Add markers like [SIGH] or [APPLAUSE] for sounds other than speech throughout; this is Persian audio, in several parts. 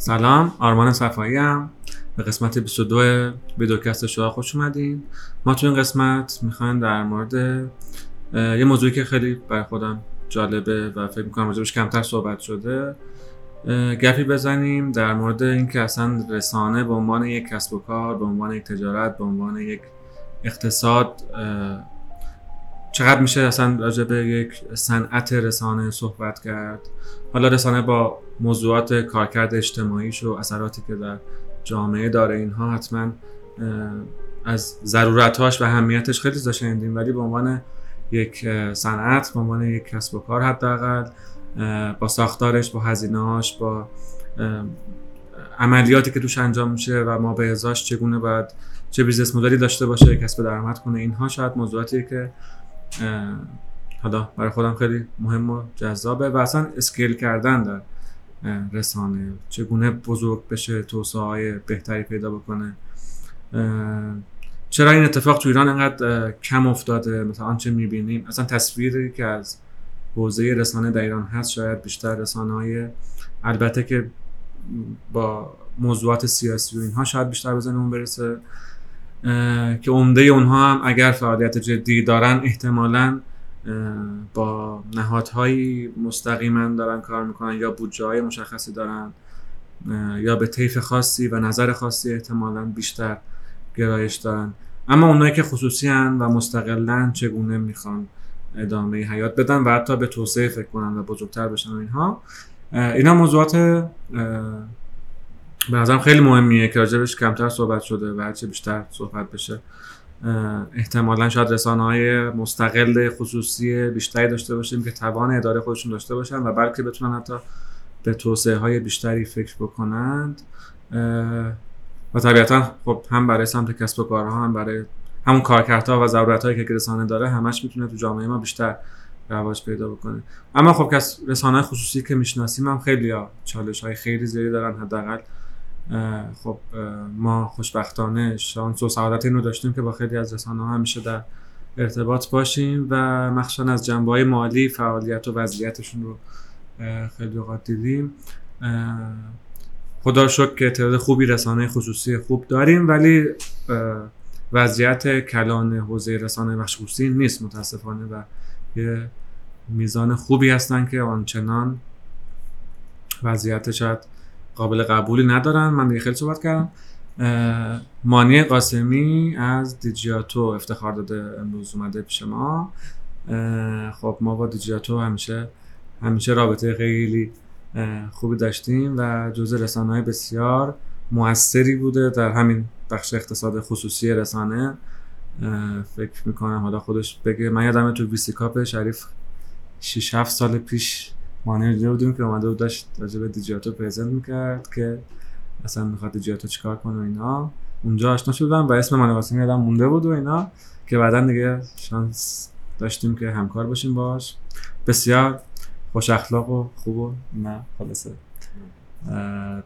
سلام آرمان صفایی هم به قسمت 22 ویدیوکست شما خوش اومدین. ما تو این قسمت می‌خوایم در مورد یه موضوعی که خیلی برای خودم جالبه و فکر می‌کنم راجبش کمتر صحبت شده گپی بزنیم در مورد اینکه اصلا رسانه به عنوان یک کسب و کار به عنوان یک تجارت به عنوان یک اقتصاد چقدر میشه اصلا راجع به یک صنعت رسانه صحبت کرد. حالا رسانه با موضوعات کارکرد اجتماعیش و اثراتی که در جامعه داره اینها حتما از ضرورتهاش و اهمیتش خیلی زده ولی به عنوان یک صنعت به عنوان یک کسب و کار حداقل با ساختارش با هزینه‌هاش با عملیاتی که توش انجام میشه و ما به ازاش چگونه باید چه business model ی داشته باشه کسب درآمد کنه اینها شاید موضوعاتی که حالا برای خودم خیلی مهم و جذابه. و اصلا اسکیل کردن در رسانه. چگونه بزرگ بشه توسعه های بهتری پیدا بکنه. چرا این اتفاق تو ایران انقدر کم افتاده؟ مثلا آنچه می‌بینیم؟ اصلا تصویری که از حوزه رسانه در ایران هست شاید بیشتر رسانه های البته که با موضوعات سیاسی و اینها شاید بیشتر بزنمون برسه که عمده اونها هم اگر فعالیت جدی دارن احتمالا با نهادهایی مستقیما دارن کار می‌کنن یا بودجه های مشخصی دارن یا به طیف خاصی و نظر خاصی احتمالا بیشتر گرایش دارن. اما اونایی که خصوصی هن و مستقلا چگونه می‌خوان ادامه حیات بدن و حتی به توسعه فکر کنن و بزرگتر بشن اینها اینا موضوعات به نظرم خیلی مهمیه که راجبش کمتر صحبت شده و هرچه بیشتر صحبت بشه. احتمالا شاید رسانه های مستقل خصوصی بیشتری داشته باشیم که توان اداره خودشون داشته باشن و بلکه بتونن حتی به توسعه های بیشتری فکر بکنند. و طبیعتا خب هم برای سمت کسب و کارها هم برای همون کارکردها و ضرورت که رسانه داره همش می‌تونه تو جامعه ما بیشتر رواج پیدا بکنه. اما خب کس رسانه خصوصی که می‌شناسیم هم خیلی ها چالش های خیلی زیادی دارن حداقل. خب ما خوشبختانه شانس و سعادت اینو داشتیم که با خیلی از رسانه ها همیشه در ارتباط باشیم و مخصوصا از جنبه های مالی فعالیت و وضعیتشون رو خیلی اوقات دیدیم. خدا شکر که تعداد خوبی رسانه خصوصی خوب داریم ولی وضعیت کلان حوزه رسانه بخش نیست متاسفانه و یه میزان خوبی هستن که آنچنان وضعیت شاید قابل قبولی ندارن. من دیگه خیلی صحبت کردم. مانی قاسمی از دیجیاتو افتخار داده امروز اومده پیش ما. خب ما با دیجیاتو همیشه همیشه رابطه خیلی خوبی داشتیم و جزء رسانه های بسیار موثری بوده در همین بخش اقتصاد خصوصی رسانه. فکر می‌کنم حالا خودش بگه. من یادم تو ویسیکاپ شریف 6 7 سال پیش مانر بودیم که اومده بود داشت راجع به دیجیاتو پرزنت می‌کرد که اصلا می‌خواد دیجیاتو چیکار کنه و اینا. اونجا آشنا شدم و اسم من واسه یادم مونده بود و اینا که بعدا دیگه شانس داشتیم که همکار باشیم باش بسیار خوش اخلاق و خوب و نه خلاصه.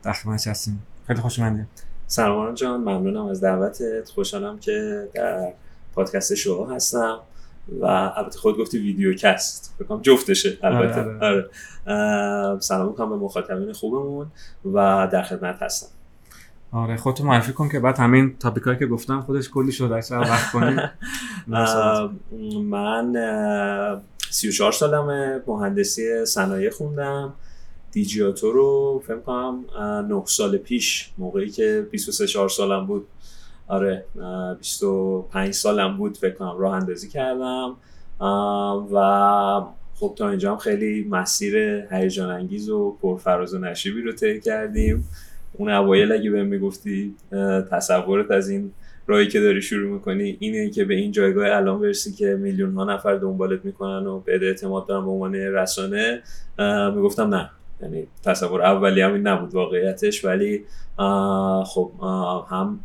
دخمش هستیم. خیلی خوشمندیم. سلمان جان ممنونم از دعوتت. خوشحالم که در پادکست شما هستم. و البته خود گفتی ویدیو کست بکنم جفتشه البته. آره, آره. آره. سلام می‌کنم به مخاطبین خوبمون و در خدمت هستم. آره خودتو معرفی کن که بعد همین تاپیکایی که گفتم خودش کلی شده اکثر وقت کنی. [LAUGHS] من 34 سالمه مهندسی صنایع خوندم. دیجیاتو رو فکر کنم 9 سال پیش موقعی که 23 4 سالم بود. آره 25 سالم بود فکر کنم راه اندازی کردم. و خب تا اینجا هم خیلی مسیر هیجان انگیز و پرفراز و نشیبی رو طی کردیم. اون اوایل اگه بهم می‌گفتی تصورت از این راهی که داری شروع می‌کنی اینه که به این جایگاه الان برسی که میلیون ها نفر دنبالت می‌کنن و به اعتماد دارن به عنوان رسانه. می‌گفتم نه. یعنی تصور اولی هم این نبود واقعیتش ولی خب هم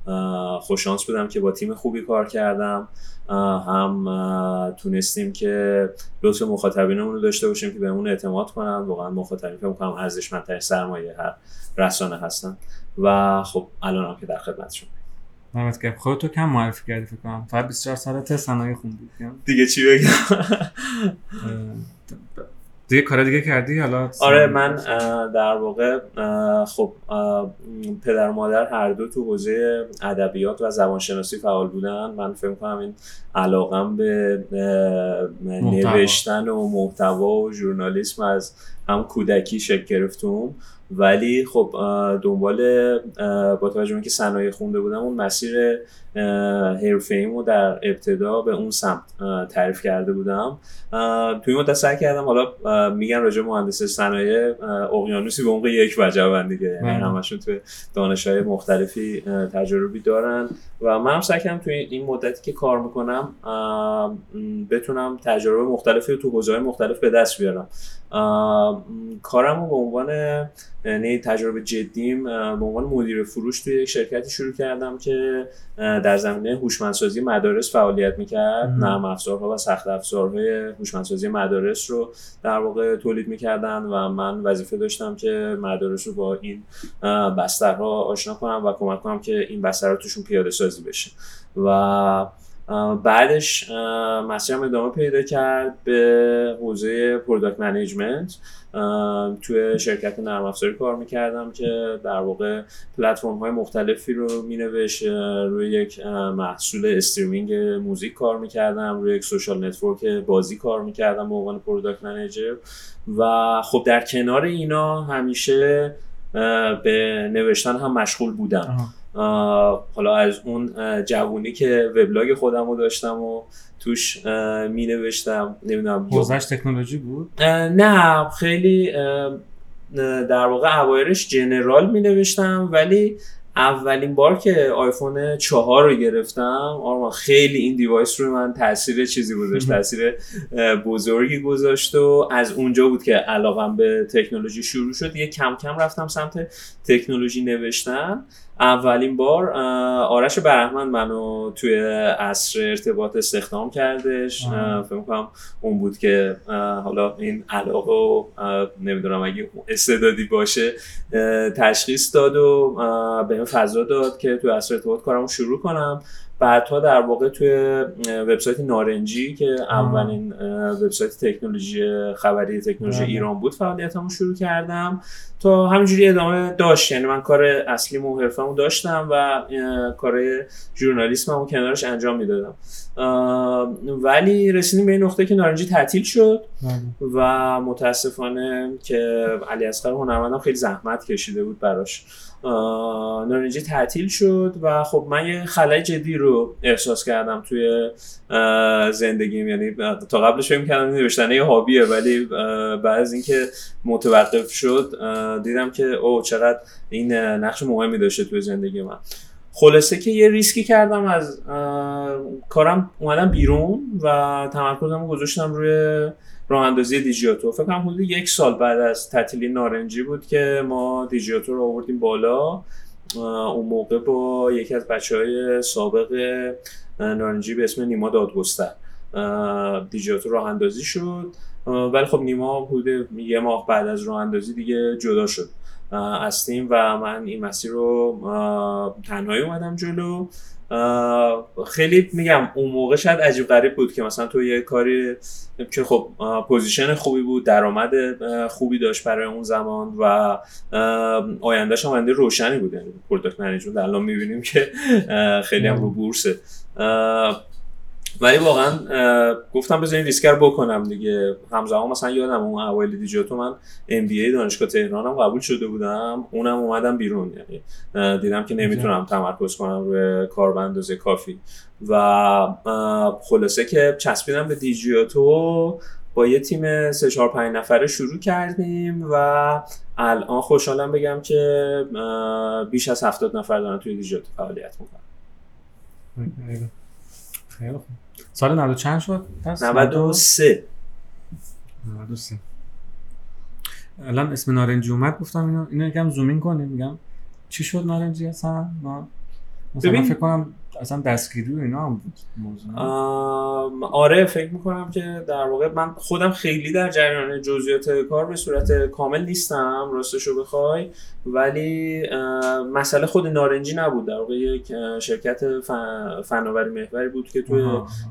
خوششانس بودم که با تیم خوبی کار کردم هم تونستیم که لطف مخاطبینمون رو داشته باشیم که بهمون اعتماد کنن. واقعا مخاطبین فکر کنم ارزشمندترین سرمایه هر رسانه هستن. و خب الان هم که در خدمتشون. نمت که خودتو کم معرفی کردی فکر کنم. فقط 24 سالته صنایع خوندی. دیگه چی بگم؟ دیگه کار دیگه کردی؟ حالا آره من در واقع خب پدر و مادر هر دو تو حوزه ادبیات و زبانشناسی فعال بودن. من فکر کنم این علاقم به نوشتن و محتوا و ژورنالیسم از هم کودکی شکل گرفتم. ولی خب دنبال با توجه اینکه صنایع خونده بودم اون مسیر حرفه رو در ابتدا به اون سمت تعریف کرده بودم. توی مدت سعی کردم حالا میگن راجع مهندسی صنایع اقیانوسی به عمق یک وجبن دیگه یعنی. همشون توی دانشهای مختلفی تجربی دارن. و من هم سعی کردم توی این مدتی که کار می‌کنم بتونم تجربه مختلفی تو حوزه‌های مختلف به دست بیارم. کارم رو به عنوان یعنی تجربه جدیم به عنوان مدیر فروش توی یک شرکتی شروع کردم که در زمینه هوشمندسازی مدارس فعالیت می‌کرد. نرم افزارها و سخت افزارهای هوشمندسازی مدارس رو در واقع تولید می‌کردن و من وظیفه داشتم که مدارس رو با این بسترها آشنا کنم و کمک کنم که این بسترها توشون پیاده سازی بشه. و بعدش مسیرم ادامه پیدا کرد به حوزه product management توی شرکت نرم افزاری کار می‌کردم که در واقع پلتفرم های مختلفی رو مینوشت. روی یک محصول streaming music کار می‌کردم روی یک social network بازی کار می‌کردم به عنوان product manager و خب در کنار اینا همیشه به نوشتن هم مشغول بودم. حالا از اون جوونی که وبلاگ خودم رو داشتم و توش می نوشتم نمی‌دونم حوزش تکنولوژی بود؟ نه خیلی در واقع اوایرش جنرال می نوشتم ولی اولین بار که آیفون چهار رو گرفتم آرمان خیلی این دیوایس رو من تاثیر چیزی گذاشت تاثیر بزرگی گذاشت و از اونجا بود که علاقم به تکنولوژی شروع شد. یه کم کم رفتم سمت تکنولوژی نوشتن. اولین بار آرش برحمن منو توی عصر ارتباط استخدام کردش. فکر کنم اون بود که حالا این علاقه و نمی‌دونم اگه استعدادی باشه تشخیص داد و به فضا داد که توی عصر ارتباط کارمو شروع کنم. بعدها در واقع توی وبسایت نارنجی که اولین وبسایت تکنولوژی خبری تکنولوژی بله. ایران بود فعالیتمو شروع کردم. تا همینجوری ادامه داشت. یعنی من کار اصلی و حرفمو داشتم و کار ژورنالیسممو کنارش انجام می‌دادم. ولی رسیدیم به این نقطه که نارنجی تعطیل شد بله. و متاسفانه که علی اصغر هنرمندم خیلی زحمت کشیده بود براش. نارنجی تعطیل شد و خب من یه خلای جدی رو احساس کردم توی زندگیم. یعنی تا قبلش فکر کردم نوشتن یه هابیه ولی بعد از اینکه متوقف شد دیدم که او چقدر این نقش مهمی داشته توی زندگی من. خلاصه که یه ریسکی کردم از کارم اومدم بیرون و تمرکزم گذاشتم روی راه اندازی دیجیاتو فکر کنم حدود یک سال بعد از تعطیلی نارنجی بود که ما دیجیاتو رو آوردیم بالا. اون موقع با یکی از بچه های سابق نارنجی به اسم نیما دادگستر. دیجیاتو راه اندازی شد. ولی خب نیما حدود یه ماه بعد از راه اندازی دیگه جدا شد. از تیم و من این مسیر رو تنهایی اومدم جلو. خیلی میگم اون موقع شاید عجیب غریب بود که مثلا تو یه کاری که خب پوزیشن خوبی بود درآمد خوبی داشت برای اون زمان و آیندهش هم آینده روشنی بود. یعنی product management الان می‌بینیم که خیلی هم رو بورسه. ولی واقعا گفتم بذارین ریسک رو بکنم دیگه. همزمان مثلا یادم اون اوایل دیجیاتو من MBA دانشگاه تهرانم قبول شده بودم. اونم اومدم بیرون. یعنی دیدم که نمی‌تونم تمرکز کنم روی کار به اندازه کافی. و خلاصه که چسبیدم به دیجیاتو با یه تیم 3 4 5 نفره شروع کردیم و الان خوشحالم بگم که بیش از 70 نفر دارن توی دیجیتو فعالیت می‌کنن. خیلی خوب سال 90 چند شد؟ 93 93 الان اسم نارنجی اومد گفتم اینو اینو یکم زومین کنیم میگم چی شد نارنجی؟ اصلا ما ببین فکر کنم اصلا دستگیری و اینا هم بود موضوع. آره فکر می‌کنم که در واقع من خودم خیلی در جریان جزئیات کار به صورت کامل نیستم راستشو بخوای. ولی مسئله خود نارنجی نبود. در واقع یک شرکت فناوری محوری بود که توی.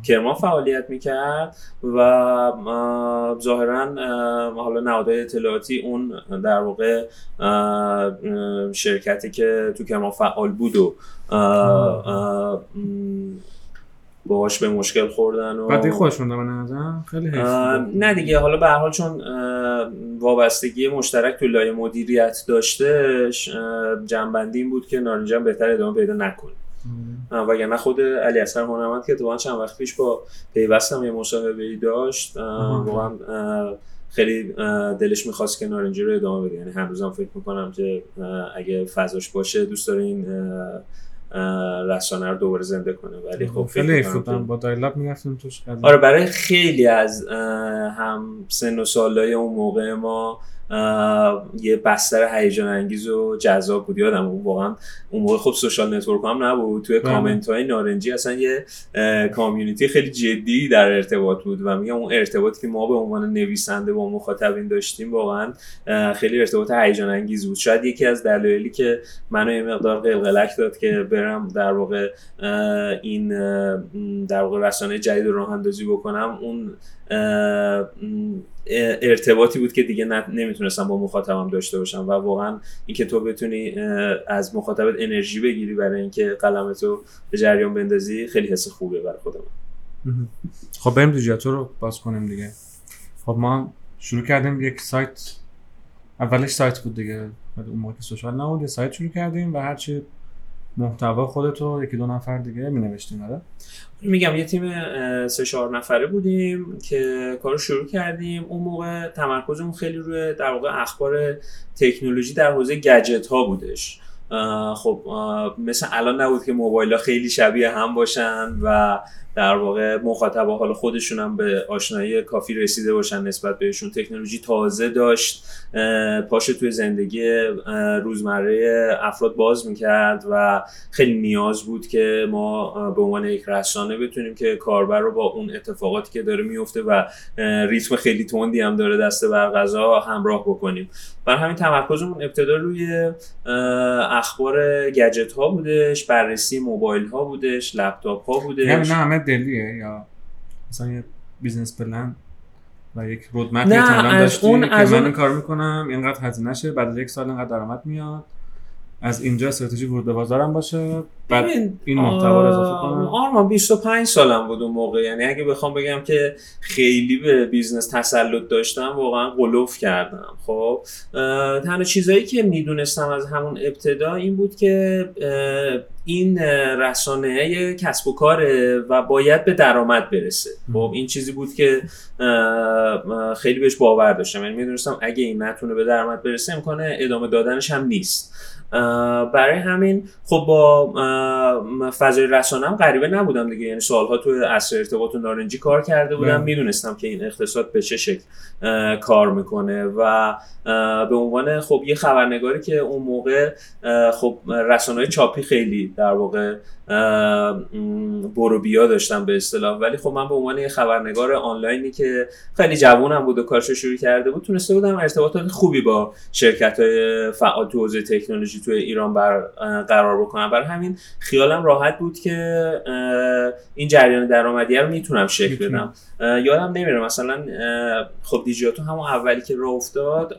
کرمان فعالیت می‌کرد و اه، ظاهرا اه، حالا نهادهای اطلاعاتی اون در واقع شرکتی که تو کرمان فعال بود و باهاش به مشکل خوردن و بعد خودشون به خیلی. نه دیگه حالا به هر حال چون وابستگی مشترک تو لایه مدیریت داشتهش اه، جنبندی این بود که نارنجی هم بهتر ادامه پیدا نکنه اه، وگرنه خود علی اصغر هنرمند که اتفاقا چند وقت پیش با پیوستم یه مصاحبه ای داشت. واقعا خیلی دلش می‌خواست که نارنجی رو ادامه بده یعنی هنوزم فکر می‌کنم که اگه فضاش باشه دوست داره این رسانه رو دوباره زنده کنه. ولی خب فکر خیلی من با dial-up می‌رفتیم توش آره برای خیلی از هم سن و سالای اون موقع ما یه بستر هیجان انگیز و جذاب بود. یادم اون واقعا اون موقع خب social network هم نبود. توی بله. کامنت های نارنجی اصلا یه community خیلی جدی در ارتباط بود و میگم اون ارتباطی که ما به عنوان نویسنده با مخاطبین داشتیم واقعا خیلی ارتباط هیجان انگیز بود. شاید یکی از دلایلی که منو یه مقدار قلقلک داد که برم در واقع این در واقع رسانه جدید رو راه اندازی بکنم اون ارتباطی بود که دیگه نمی‌تونستم با مخاطبم داشته باشم و واقعا اینکه تو بتونی از مخاطبت انرژی بگیری برای اینکه قلمتو به جریان بندازی خیلی حس خوبه برای خودم. خب بریم دیجیاتو رو باز کنیم دیگه. خب ما شروع کردیم یک سایت. اولش سایت بود دیگه ولی اون موقع سوشال نبود یه سایت شروع کردیم و هرچی محتوا خودتو یکی دو نفر دیگه می نوشتیم آره؟ میگم یه تیم سه چهار نفره بودیم که کارو شروع کردیم. اون موقع تمرکزمون خیلی روی در واقع اخبار تکنولوژی در حوزه گجت ها بودش خب اه، مثل الان نبود که موبایل ها خیلی شبیه هم باشن و در واقع مخاطبا حالا خودشون هم به آشنایی کافی رسیده باشن نسبت بهشون. تکنولوژی تازه داشت پاش توی زندگی روزمره افراد باز می‌کرد و خیلی نیاز بود که ما به عنوان یک رسانه بتونیم که کاربر رو با اون اتفاقاتی که داره میفته و ریتم خیلی تندی هم داره دست بر غذا همراه بکنیم. برای همین تمرکزمون ابتدا روی اخبار گجت ها بودش بررسی موبایل ها بودش لپتاپ ها بودش. یعنی نه همه دلیه یا مثلا یه business plan و یک roadmap نه، از اون- که از من اون- کار می‌کنم اینقدر هزینه شه بعد از یک سال اینقدر درآمد میاد. از اینجا استراتژی ورود به بازارم باشه. بعد ببین، این محتوا رو اضافه کنم. آرمان 25 سالم بود اون موقع. یعنی اگه بخوام بگم که خیلی به business تسلط داشتم واقعا غلو کردم. خب تنها چیزایی که می‌دونستم از همون ابتدا این بود که این رسانه کسب و کاره و باید به درآمد برسه. خب این چیزی بود که خیلی بهش باور داشتم. یعنی می‌دونستم اگه این نتونه به درآمد برسه امکان ادامه دادنش هم نیست. برای همین خب با فضای رسانه هم غریبه نبودم دیگه یعنی سالها توی اصر ارتباط و نارنجی کار کرده بودم. می‌دونستم که این اقتصاد به چه شکل کار می‌کنه و به عنوان خب یه خبرنگاری که اون موقع خب رسانه چاپی خیلی در واقع برو بیا داشتم به اصطلاح. ولی خب من به عنوان یه خبرنگار آنلاینی که خیلی جوونم بود و کارش رو شروع کرده بود تونسته بودم ارتباطات خوبی با شرکت های فعال تو حوزه تکنولوژی توی ایران بر قرار بکنم. برای همین خیالم راحت بود که این جریان درآمدی رو می‌تونم شکل. بدم. یادم نمیره مثلا خب دیجیاتو همون اولی که راه افتاد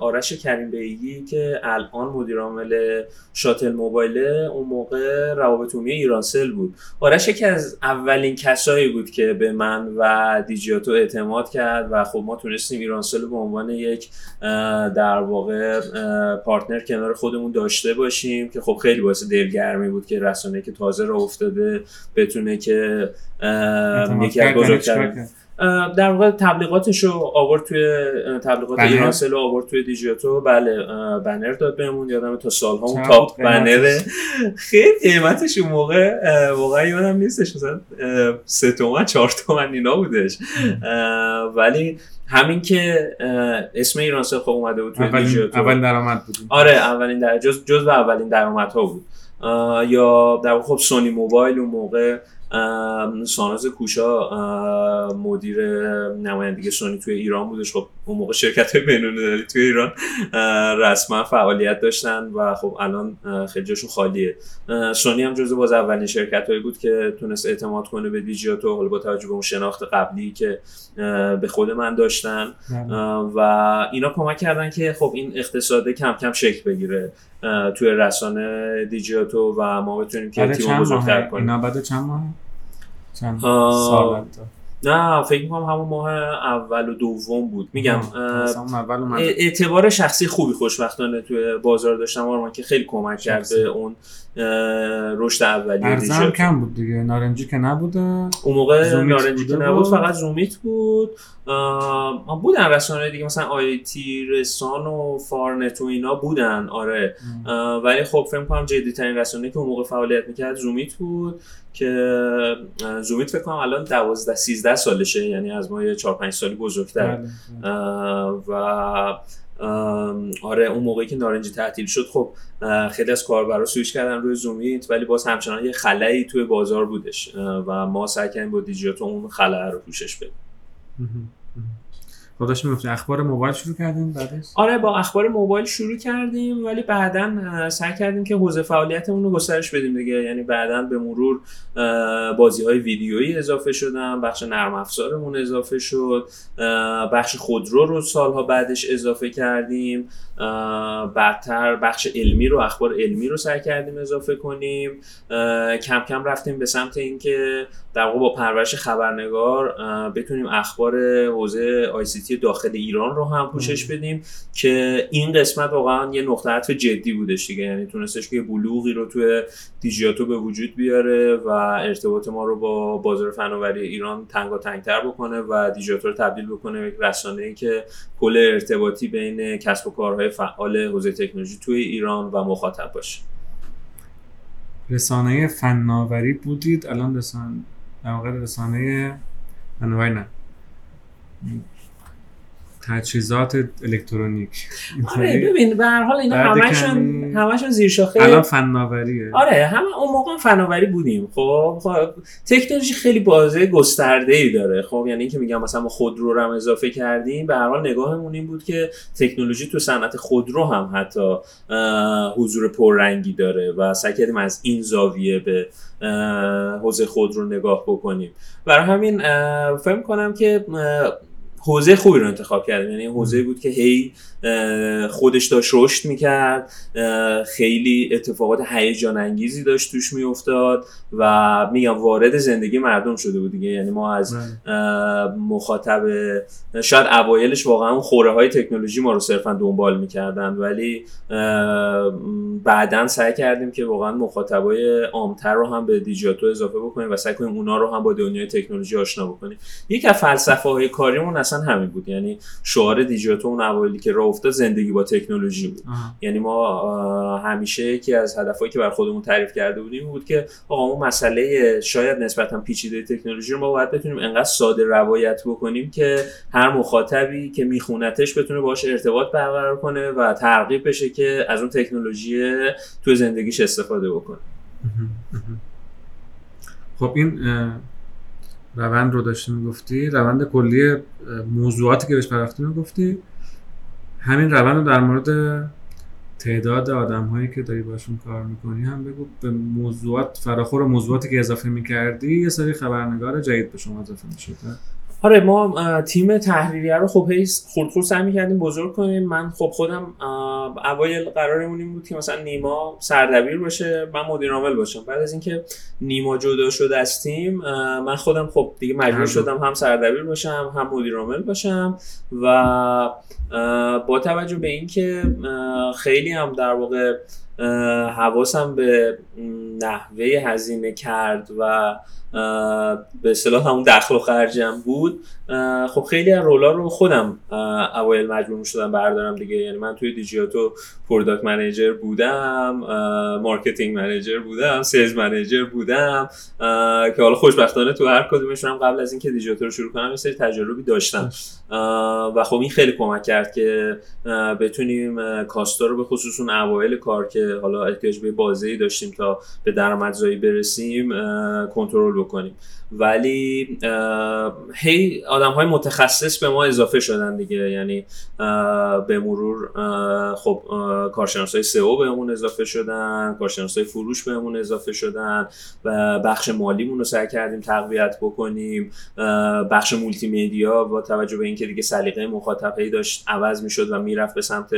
آرش کریم بیگی که الان مدیر عامل شاتل موبایله اون موقع روابط عمومی ایرانسل بود. آرش یکی از اولین کسایی بود که به من و دیجیاتو اعتماد کرد و خب ما تونستیم ایرانسل رو به عنوان یک در واقع پارتنر کنار خودمون داشته باشیم که خب خیلی باعث دلگرمی بود که رسانه که تازه راه افتاده بتونه که یکی از یعنی بزرگترین در واقع تبلیغاتش رو آورد توی تبلیغات؟ ایرانسل رو آورد توی دیجیاتو بله بنر داد بهمون یادم تا سالها اون تاپ؟ بنره. خیلی قیمتش اون موقع واقعا یادم نیستش مثلا سه تومن چهار تومن اینا بودش. ولی همین که اسم ایرانسل خب اومده بود توی اولین دیجیاتو اولین درآمد بودیم آره اولین در جز جز اولین درآمدها بود. یا در واقع خب سونی موبایل اون موقع ساناز کوشا مدیر نمایندگی سونی توی ایران بودش. خب اون موقع شرکت های بین‌المللی توی ایران رسما فعالیت داشتن و خب الان خیلی جاشون خالیه. سونی هم جزو باز اولین شرکت هایی بود که تونست اعتماد کنه به دیجیاتو حالا با توجه به اون شناخت قبلی که به خود من داشتن. بله. و اینا کمک کردن که خب این اقتصاد کم کم شکل بگیره توی رسانه دیجیاتو و ما بتونیم که تیم بزرگتر کنیم. اینا بعد چند ماه؟ چند سال نه فکر می‌کنم همون ماه اول و دوم بود. میگم اعتبار شخصی خوبی خوشبختانه توی بازار داشتم. آرمان که خیلی کمک کرد به اون رشد اولیه ارزم کم بود دیگه. نارنجی که نبوده. اون موقع نارنجی که نبود فقط زومیت بود. بودن رسانه دیگه مثلا آیتی رسان و فارنت و اینا بودن آره. ولی خب فکر کنم جدی ترین رسانه که اون موقع فعالیت می‌کرد زومیت بود که زومیت فکر کنم الان 12 13 سالشه یعنی از ما یه 4 5 سالی بزرگتر. بله، بله. و آره اون موقعی که نارنجی تعطیل شد خب خیلی از کاربرا سویش کردن روی زومیت ولی باز همچنان یه خلایی توی بازار بودش. و ما سعی کردیم با دیجیاتو اون خلاه رو پوشش بدیم. Mm-hmm. خودش می‌گفتی اخبار موبایل شروع کردیم بعدش؟ آره با اخبار موبایل شروع کردیم ولی بعدا سعی کردیم که حوزه فعالیتمون رو گسترش بدیم دیگه. یعنی بعدا به مرور بازی های ویدیویی اضافه شدن بخش نرم افزارمون اضافه شد بخش خودرو رو سالها بعدش اضافه کردیم بعدتر بخش علمی رو اخبار علمی رو سعی کردیم اضافه کنیم. کم کم رفتیم به سمت اینکه در واقع با پرورش خبرنگار بتونیم اخبار حوزه آی سی داخل ایران رو هم پوشش بدیم که این قسمت واقعا یه نقطه عطف جدی بودش دیگه. یعنی تونستش که بلوغی رو توی دیجیاتو به وجود بیاره و ارتباط ما رو با بازار فناوری ایران تنگا تنگتر بکنه و دیجیاتو رو تبدیل بکنه به رسانه ای که پل ارتباطی بین کسب و کارهای فعال حوزه تکنولوژی توی ایران و مخاطب باشه. رسانه فناوری بودید؟ الان رسانه در واقع رسانه فناوری نه. تجهیزات الکترونیک. آره ببین به هر حال اینا همشون همشون زیر شاخه الان فناوریه. آره همه اون موقع فناوری بودیم. خب, خب تکنولوژی خیلی بازه گسترده ای داره. خب یعنی اینکه میگم مثلا ما خودرو رو هم اضافه کردیم به هر حال نگاهمون این بود که تکنولوژی تو صنعت خودرو هم حتی حضور پررنگی داره و سعی کردیم از این زاویه به حوزه خودرو نگاه بکنیم. برای همین فهم کنم که حوزه خوبی رو انتخاب کردیم. یعنی حوزه بود که هی خودش داشت رشد می‌کرد خیلی اتفاقات هیجان انگیزی داشت توش میافتاد و میگم وارد زندگی مردم شده بود دیگه. یعنی ما از بله. مخاطب شاید اوایلش واقعا اون خوره های تکنولوژی ما رو صرفا دنبال می‌کردن ولی بعدا سعی کردیم که واقعا مخاطبای عامتر رو هم به دیجیاتو اضافه بکنیم و سعی کنیم اونا رو هم با دنیای تکنولوژی آشنا بکنیم. یکی از فلسفه های کاریمون اصلا همین بود. یعنی شعار دیجیاتو اون اوایلی که راه افتاد زندگی با تکنولوژی بود. یعنی ما همیشه یکی از هدفهایی که بر خودمون تعریف کرده بودیم بود که آقا اون مسئله شاید نسبتا پیچیده تکنولوژی رو ما باید بتونیم انقدر ساده روایت بکنیم که هر مخاطبی که میخونتش بتونه باش ارتباط برقرار کنه و ترغیب بشه که از اون تکنولوژی تو زندگیش استفاده بکنه. خب این روند رو داشتی می‌گفتی روند کلی موضوعاتی که بهش پرداختی می‌گفتی. همین روند رو در مورد تعداد آدم هایی که داری باشون کار می‌کنی هم بگو به موضوعات فراخور موضوعاتی که اضافه می‌کردی یه سری خبرنگار جدید به شما اضافه می‌شده آره ما تیم تحریریه رو خب خورد خورد سعی می‌کردیم بزرگ کنیم. من خب خودم اوایل قرارمون این بود که مثلا نیما سردبیر باشه من مدیر عامل باشم بعد از اینکه نیما جدا شد از تیم من خودم خب دیگه مجبور شدم هم سردبیر باشم هم مدیر عامل باشم و با توجه به اینکه خیلی هم در واقع حواسم به نحوه هزینه کرد و به اصطلاح همون دخل و خرجم بود. خب خیلی از role ا رو خودم اوایل مجبور شدم بردارم دیگه. یعنی من توی دیجیاتو product manager بودم marketing manager بودم sales manager بودم که حالا خوشبختانه تو هر کدومشون هم قبل از اینکه دیجیاتو رو شروع کنم یه سری تجربه داشتم. و خب این خیلی کمک کرد که بتونیم cost ا رو به خصوص اون اوایل کار که حالا احتیاج به بازه‌ای داشتیم تا به درآمدزایی برسیم کنترل بکنیم. ولی هی آدم های متخصص به ما اضافه شدن دیگه. یعنی به مرور خب کارشناس های سئو بهمون اضافه شدن کارشناس های فروش بهمون اضافه شدن و بخش مالیمون رو سعی کردیم تقویت بکنیم. بخش مولتی میدیا با توجه به اینکه دیگه سلیقه مخاطب هی داشت عوض می‌شد و می‌رفت به سمت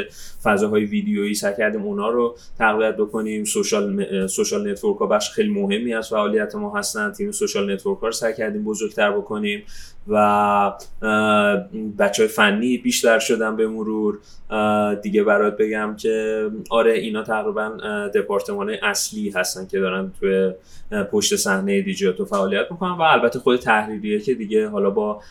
فضاهای ویدیویی. سعی کردیم اونا رو تقویت بکنیم. social social network ها بخش خیلی مهمی از فعالیت ما هستن. تیم social network ها رو سعی کردیم بزرگتر بکنیم و بچه های فنی بیشتر شدن به مرور دیگه برات بگم که آره اینا تقریبا دپارتمان اصلی هستن که دارن توی پشت صحنه دیجیاتو فعالیت می‌کنن و البته خود تحریریه که دیگه حالا با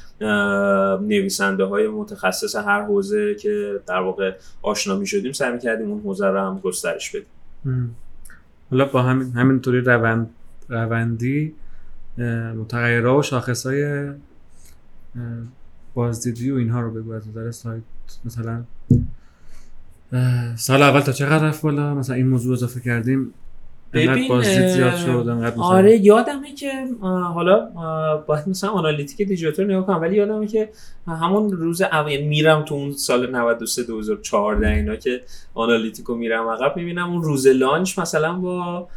نویسنده های متخصص هر حوزه که در واقع آشنا می‌شدیم سعی کردیم اون حوزه رو هم گسترش بدیم. حالا با همین همینطوری روند روندی متغیرها و شاخص های بازدیدی و اینها رو بگو از نظر سایت. مثلا سال اول تا چقدر رفت بالا؟ مثلا این موضوع اضافه کردیم. ببین زیاد شد آره یادمه که حالا باید مثلا analytic دیجیاتو نگاه کنم ولی یادمه که همون روز اول یعنی میرم تو اون سال 93 2014 اینا که analytic و میرم عقب می‌بینم اون روز launch مثلا با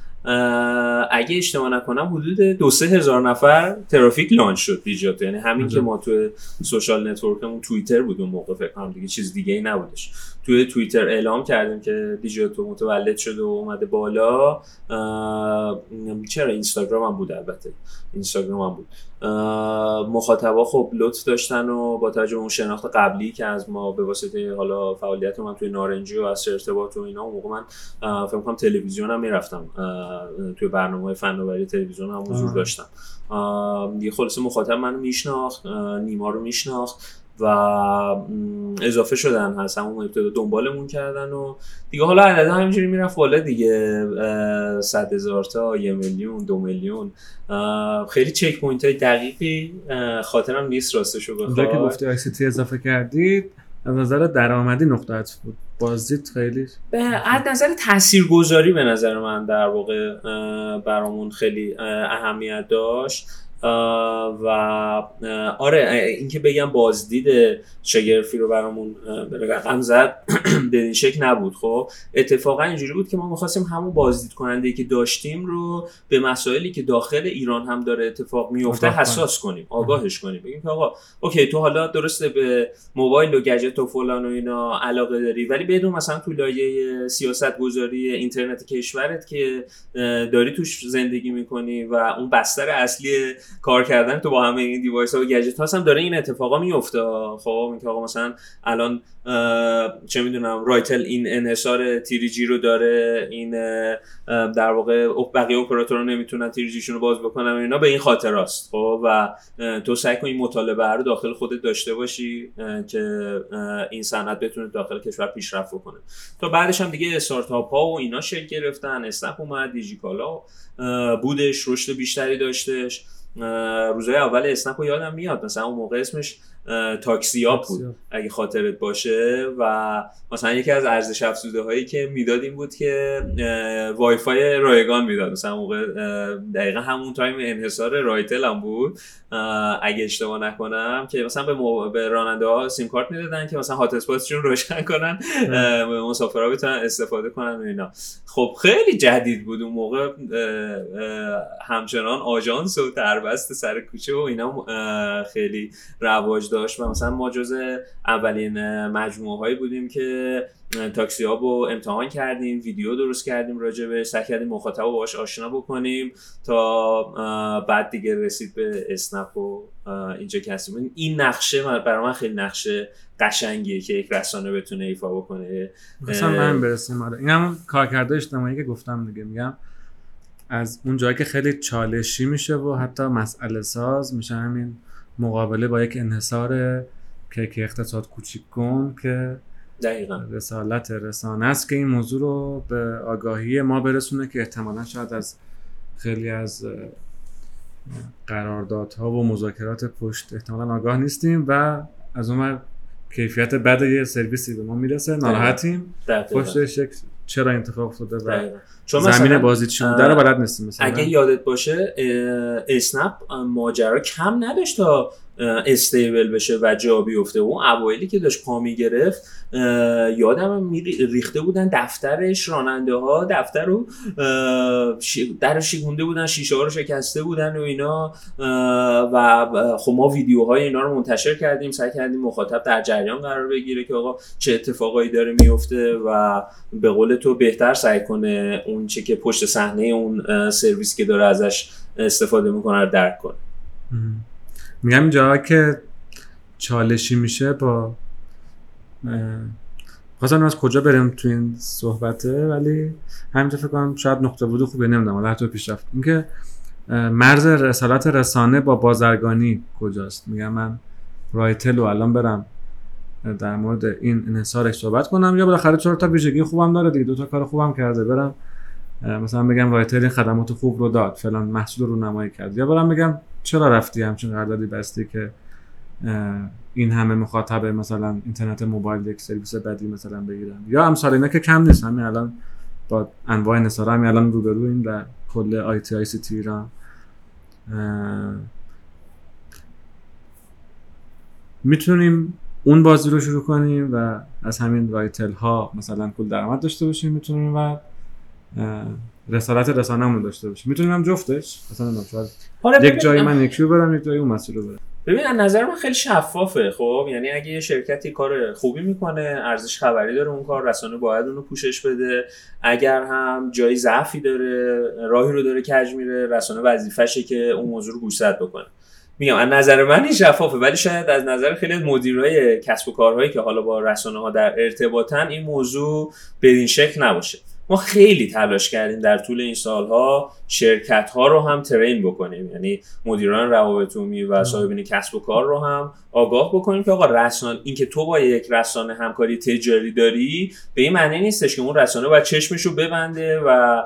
اگه اشتباه نکنم حدود دو سه هزار نفر ترافیک launch شد دیجیاتو یعنی همین که ما تو social network مون توییتر بود اون موقع فکر کنم دیگه چیز دیگه ای نبودش. توی توییتر اعلام کردیم که دیجیاتو متولد شده و اومده بالا. چرا اینستاگرام هم بود؟ البته اینستاگرام هم بود. مخاطبا خب لطف داشتن و با توجه اون شناخت قبلی که از ما به واسطه حالا فعالیت من توی نارنجی و عصر ارتباط و اینا اون موقع من فکر کنم تلویزیون هم می‌رفتم. توی برنامه فناوری تلویزیون هم حضور داشتم. یه خلاصه مخاطب منو میشناخت نیما رو میشناخت. و اضافه شدن هست همون ابتدا دنبالمون کردن و دیگه حالا عدد همینجوری می‌رفت بالا دیگه صد هزار تا یه میلیون دو میلیون. خیلی checkpoint های دقیقی خاطرم نیست راستشو بخواید. که گفتی آی اضافه کردید از نظر درآمدی نقطه بود. بازدید خیلی. از نظر تاثیرگذاری به نظر من در واقع برامون خیلی اهمیت داشت. و آره اینکه بگم بازدید شگرفی رو برامون رقم زد [CLEARS THROAT] به این شکل نبود. خب اتفاقا اینجوری بود که ما می‌خواستیم همون بازدید کننده که داشتیم رو به مسائلی که داخل ایران هم داره اتفاق میفته حساس کنیم آگاهش کنیم. بگیم که آقا OK تو حالا درسته به موبایل و گجت و فلان و اینا علاقه داری ولی بدون مثلا تو لایه سیاست گذاری اینترنت کشورت که داری توش زندگی می‌کنی و اون بستر اصلی کار کردن تو با همه این device ها و گجت هم داره این اتفاقا میفته خب اینکه آقا مثلا الان چه می‌دونم رایتل این انحصار 3G رو داره این در واقع بقیه اپراتورها نمی‌تونن 3G شون رو باز بکنن و اینا به این خاطر است. خب و تو سعی کن این مطالبه رو داخل خودت داشته باشی که این صنعت بتونه داخل کشور پیشرفت بکنه. تا بعدش هم دیگه استارتاپ ها و اینا شکل گرفتن اسنپ اومد دیجیکالا بودش رشد بیشتری داشتش. روزهای اول اسنپ رو یادم میاد. مثلا اون موقع اسمش تاکسیا بود اگه خاطرت باشه و مثلا یکی از ارزش افزوده هایی که می‌داد این بود که وای فای رایگان می‌داد. مثلا موقع دقیقا همون time انحصار رایتل هم بود. اگه اشتباه نکنم که مثلا به, مو... به راننده ها سیم کارت می‌دادن که مثلا hotspot شون روشن کنن مسافرها بتونن استفاده کنن و اینا. خب خیلی جدید بود اون موقع همچنان آژانس و دربست سر کوچه و اینا خیلی رواج داشت و مثلا ما جز اولین مجموعه هایی بودیم که تاکسی ها رو امتحان کردیم ویدیو درست کردیم راجع به سعی کردیم مخاطب رو باش آشنا بکنیم تا بعد دیگه رسید به اسنپ و اینجا هستیم. این نقشه برای من خیلی نقشه قشنگیه که یک رسانه بتونه ایفا بکنه. مثلا من برسیم. آره این همون کارکرده اجتماعی که گفتم دیگه. میگم از اون جایی که خیلی چالشی میشه و حتی مسئله ساز میشه همین مقابله با یک انحصار که اقتصاد کوچیک کن که دقیقا. رسالت رسانه است که این موضوع رو به آگاهی ما برسونه که احتمالا شاید از خیلی از قراردادها و مذاکرات پشت احتمالا آگاه نیستیم و از اون کیفیت بد یه سرویسی به ما می‌رسه. ناراحتیم. پشتش چرا اتفاق افتاده و چون زمین بازی چی بوده رو بلد نیستیم مثلا. اگه یادت باشه اسنپ ماجرا کم نداشت تا استیبل بشه و جا بیفته. اون اوایلی که داشت پا می‌گرفت یادم ریخته بودن دفترش راننده ها دفتر رو در شیگونده بودن شیشه ها رو شکسته بودن و اینا و خب ما ویدیوهای اینا رو منتشر کردیم سعی کردیم مخاطب در جریان قرار بگیره که آقا چه اتفاقایی داره میفته و به قول تو بهتر سعی کنه اون چه که پشت صحنه اون سرویس که داره ازش استفاده می‌کنه رو درک کنه. میگم اینجا که چالشی میشه با خواستم از کجا بریم تو این صحبته ولی همینجا فکر کنم شاید نقطه بوده خوبه نمی‌دونم. ولی حتی پیش رفت اینکه مرز رسالت رسانه با بازرگانی کجاست؟ میگم من رایتل رو الان برم در مورد این انحصارش صحبت کنم یا بالاخره چهار تا ویژگی خوبم داره دیگه دو تا کار خوبم کرده برم مثلا بگم رایتل خدمات خوب رو داد فلان محصول رو نمایی کرد یا برم بگم چرا رفتی همچین قراردادی بستی که این همه مخاطب مثلا اینترنت موبایل یک سرویس بدی مثلا بگیرن؟ یا امثال اینا که کم نیست همین الان با انواع نصاره همین الان روبرو این در کل آی تی آی سی تی ایران. می‌تونیم اون بازی رو شروع کنیم و از همین رایتل ها مثلا پول درآمد داشته باشیم می‌تونیم و رسالت رسانه‌مون داشته باشیم می‌تونیم هم جفتش؟ مثلا آره، یک جایی من یکی رو برم یک جایی اون مسیر رو برم ببین از نظر من خیلی شفافه خب؟ یعنی اگه یه شرکتی کار خوبی می‌کنه ارزش خبری داره اون کار رسانه باید اونو پوشش بده. اگر هم جایی ضعفی داره راهی رو داره کج میره رسانه وظیفشه که اون موضوع رو گوشزد بکنه. میگم از نظر من این شفافه ولی شاید از نظر خیلی مدیرای کسب و کارهایی که حالا با رسانه ها در ارتباطن این موضوع به این شکل نباشه. ما خیلی تلاش کردیم در طول این سالها شرکت ها رو هم ترین بکنیم. یعنی مدیران روابط عمومی و صاحبین کسب و کار رو هم آگاه بکنیم که آقا رسانه اینکه تو با یک رسانه همکاری تجاری داری به این معنی نیستش که اون رسانه باید چشمش رو ببنده و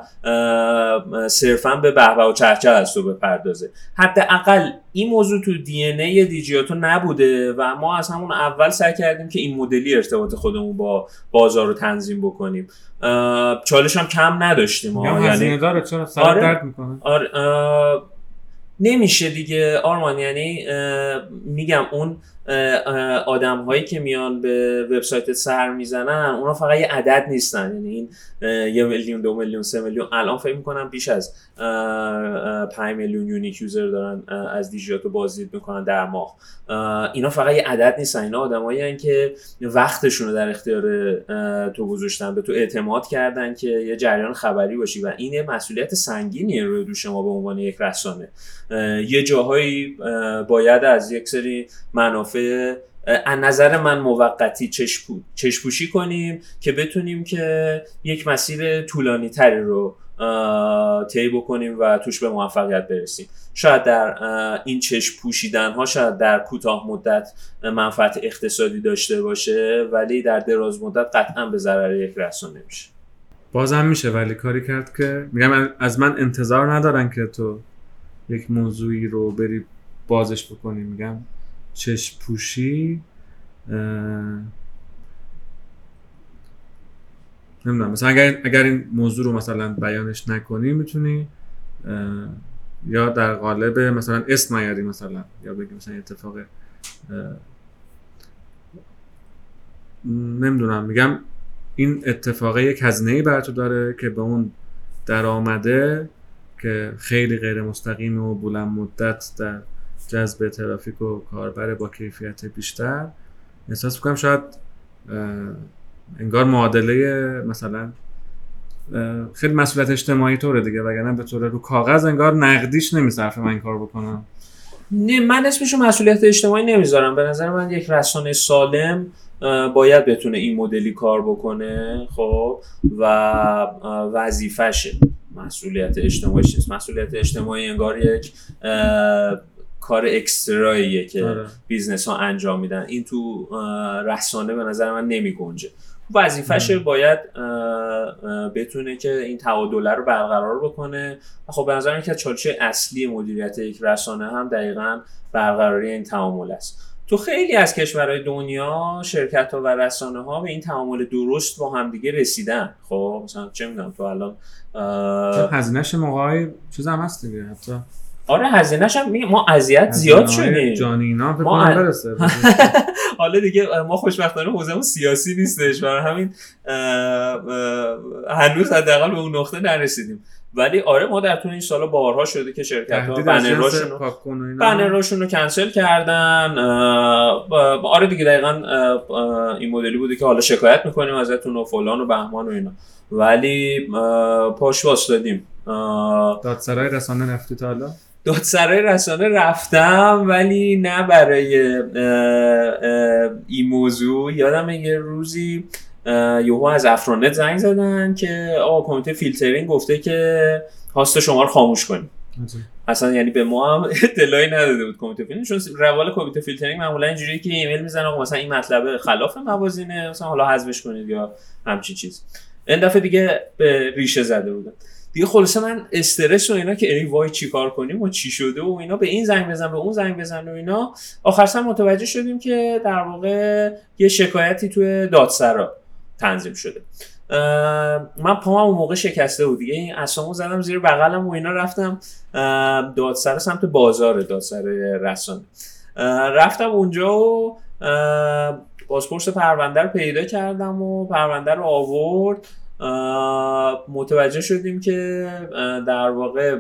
صرفا به بهبه و چهچه از تو بپردازه. حداقل این موضوع تو دی ان ای دیجیاتو نبوده و ما از همون اول سعی کردیم که این مدلی ارتباط خودمون با بازار رو تنظیم بکنیم. چالش هم کم نداشتیم یعنی داره چرا آره. درد می‌کنه؟ آره نمیشه دیگه آرمان یعنی میگم اون آدم هایی که میان به وبسایت سر می‌زنن اونا فقط یه عدد نیستن. یعنی این یه میلیون دو میلیون سه میلیون. الان فکر می‌کنم بیش از 5 میلیون یونیک یوزر دارن از دیجیاتو بازدید می‌کنن در ماه. اینا فقط یه عدد نیستن. اینا آدمایی که وقتشون رو در اختیار تو گذاشتن به تو اعتماد کردن که یه جریان خبری باشی. و این مسئولیت سنگینیه روی دوش ما به عنوان یک رسانه. یه جاهایی باید از یک سری منافع از نظر من موقتی چشپوشی کنیم که بتونیم که یک مسیر طولانی تری رو طی بکنیم و توش به موفقیت برسیم. شاید در این چشم پوشیدن ها شاید در کوتاه مدت منفعت اقتصادی داشته باشه ولی در دراز مدت قطعا به ضرر یک رسانه میشه. بازم میشه ولی کاری کرد که میگم از من انتظار ندارن که تو یک موضوعی رو بری بازش بکنی میگم. چشم پوشی نمی‌دونم. مثلا اگر, اگر این موضوع رو مثلا بیانش نکنی می‌تونی یا در قالب مثلا اسم نیاری مثلا یا بگی مثلا اتفاق نمی‌دونم. میگم این اتفاق یک هزینه بر تو داره که به اون درآمده که خیلی غیر مستقیم و بلند مدت در جذب ترافیک و کاربر با کیفیت بیشتر. احساس می‌کنم شاید انگار معادله مثلا خیلی مسئولیت اجتماعی طوره دیگه وگرنه به طور رو کاغذ انگار نقدیش نمیصرفه من این کار بکنم. نه من اسمشو مسئولیت اجتماعی نمی‌ذارم. به نظر من یک رسانه سالم باید بتونه این مدلی کار بکنه خب و وظیفشه مسئولیت اجتماعی چیست مسئولیت اجتماعی انگار یک کار extra ییه که آره. business ها انجام میدن. این تو رسانه به نظر من نمی گنجه وظیفش باید بتونه که این تعادله رو برقرار بکنه. خب به نظر که چالش اصلی مدیریت یک رسانه هم دقیقا برقراری این تعامل است. تو خیلی از کشورهای دنیا شرکت ها و رسانه ها به این تعامل درست با همدیگه رسیدن. خب مثلا چه می‌دونم تو الان هزینهش موقعی چیز هم هست دیگه حتی آره هزینهش هم ما اذیت زیاد شدیم. جانینا ما ما برسه [LAUGHS] حالا دیگه ما خوشبختانه حوزمون سیاسی نیستش برای همین هنوز حداقل به اون نقطه نرسیدیم. ولی آره ما در طول این سالا بارها شده که شرکت ها بنراشون بنراشون رو کنسل کردن. آره دیگه دقیقا این مدلی بوده که حالا شکایت می‌کنیم ازتون و فلان و بهمان و اینا. ولی پاش واسدادیم دادسرای رسانه رفتی تا حالا؟ دادسرای رسانه رفتم ولی نه برای این موضوع. یادم یه روزی یهو از افرانت زنگ زدن که آقا کمیته فیلترینگ گفته که host شما رو خاموش کنیم. اصلا یعنی به ما هم اطلاعی نداده بود کمیته فیلترینگ چون روال کمیته فیلترینگ معمولا اینجوریه که ایمیل می‌زنه آقا مثلا این مطلب خلاف موازینه مثلا حالا حذفش کنید یا همچین چیز. این دفعه دیگه به ریشه زده بودن دیگه خلاصه من استرس و اینا که ای وای چیکار کنیم و چی شده و اینا به این زنگ بزن به اون زنگ بزن و اینا. آخر سر متوجه شدیم که در واقع یه شکایتی توی دادسرا تنظیم شده. من پامم اون موقع شکسته بود دیگه. این اسامو زدم زیر بغلم و اینا رفتم دادسر سمت بازار دادسر رسانه رفتم اونجا و پاسپورت پرونده رو پیدا کردم و پرونده رو آورد. متوجه شدیم که در واقع